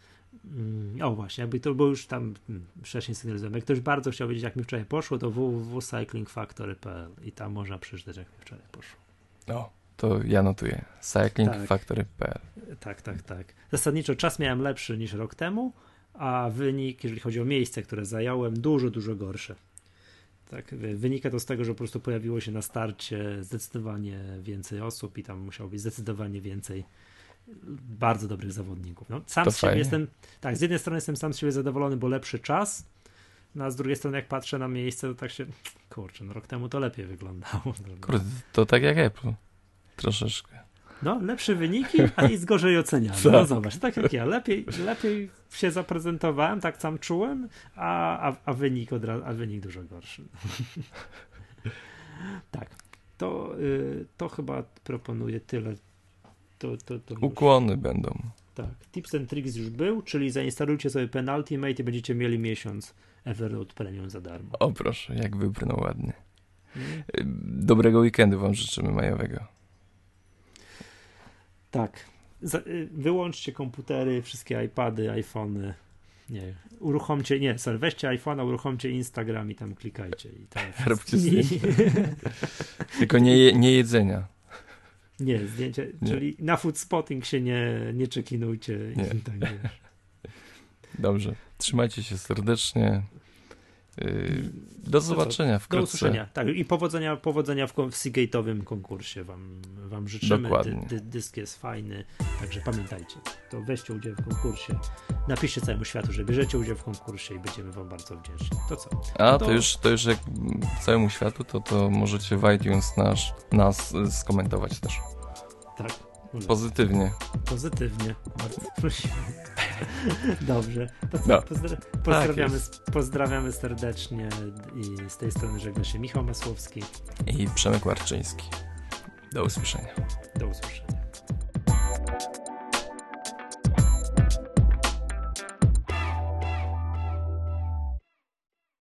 Mm, o właśnie, jakby to było już tam mm, wcześniej sygnalizowałem. Jak ktoś bardzo chciał wiedzieć, jak mi wczoraj poszło, to www.cyclingfactory.pl i tam można przeczytać, jak mi wczoraj poszło. O, to ja notuję. Cyclingfactory.pl tak. tak, tak, tak. Zasadniczo czas miałem lepszy niż rok temu, a wynik, jeżeli chodzi o miejsce, które zająłem, dużo, dużo gorsze. Tak, wynika to z tego, że po prostu pojawiło się na starcie zdecydowanie więcej osób i tam musiało być zdecydowanie więcej bardzo dobrych zawodników. No, sam to z siebie jestem, tak, z jednej strony jestem sam z siebie zadowolony, bo lepszy czas, no a z drugiej strony jak patrzę na miejsce, to tak się, kurczę, no rok temu to lepiej wyglądało. Kurde, to tak jak Apple. Troszeczkę. No, lepsze wyniki, a nic gorzej oceniane. No tak. zobacz, tak jak ja. Lepiej, lepiej się zaprezentowałem, tak sam czułem, a, a, a wynik od razu, a wynik dużo gorszy. tak. To, y, to chyba proponuję tyle. To, to, to Ukłony będą. Tak, Tips and Tricks już był, czyli zainstalujcie sobie Penultimate i będziecie mieli miesiąc Evernote Premium za darmo. O proszę, jak wybrnął ładnie. Mm. Dobrego weekendu wam życzymy majowego. Tak. Y, wyłączcie komputery, wszystkie iPady, iPhony. Nie, uruchomcie, nie, sorry, weźcie iPhone'a, uruchomcie Instagram i tam klikajcie. I tam Róbcie nie, Tylko nie, je, nie jedzenia. nie, zdjęcie, Nie. czyli na food spotting się nie, nie czekinujcie. Nie. I tak. Dobrze. Trzymajcie się serdecznie. Y, Do zobaczenia Do wkrótce. usłyszenia. Tak, i powodzenia, powodzenia w, w Seagate'owym konkursie wam, wam życzymy. Dokładnie. Dy, dy, dysk jest fajny, także pamiętajcie, to weźcie udział w konkursie. Napiszcie całemu światu, że bierzecie udział w konkursie i będziemy wam bardzo wdzięczni. To co? A To- to już, to już jak całemu światu, to, to możecie w iTunes nasz, nas y, skomentować też. Tak. Pozytywnie. Pozytywnie. Bardzo prosimy. Dobrze. To co, no. pozdra tak pozdrawiamy, tak pozdrawiamy serdecznie i z tej strony żegna się Michał Masłowski i Przemek Warczyński. Do usłyszenia. Do usłyszenia.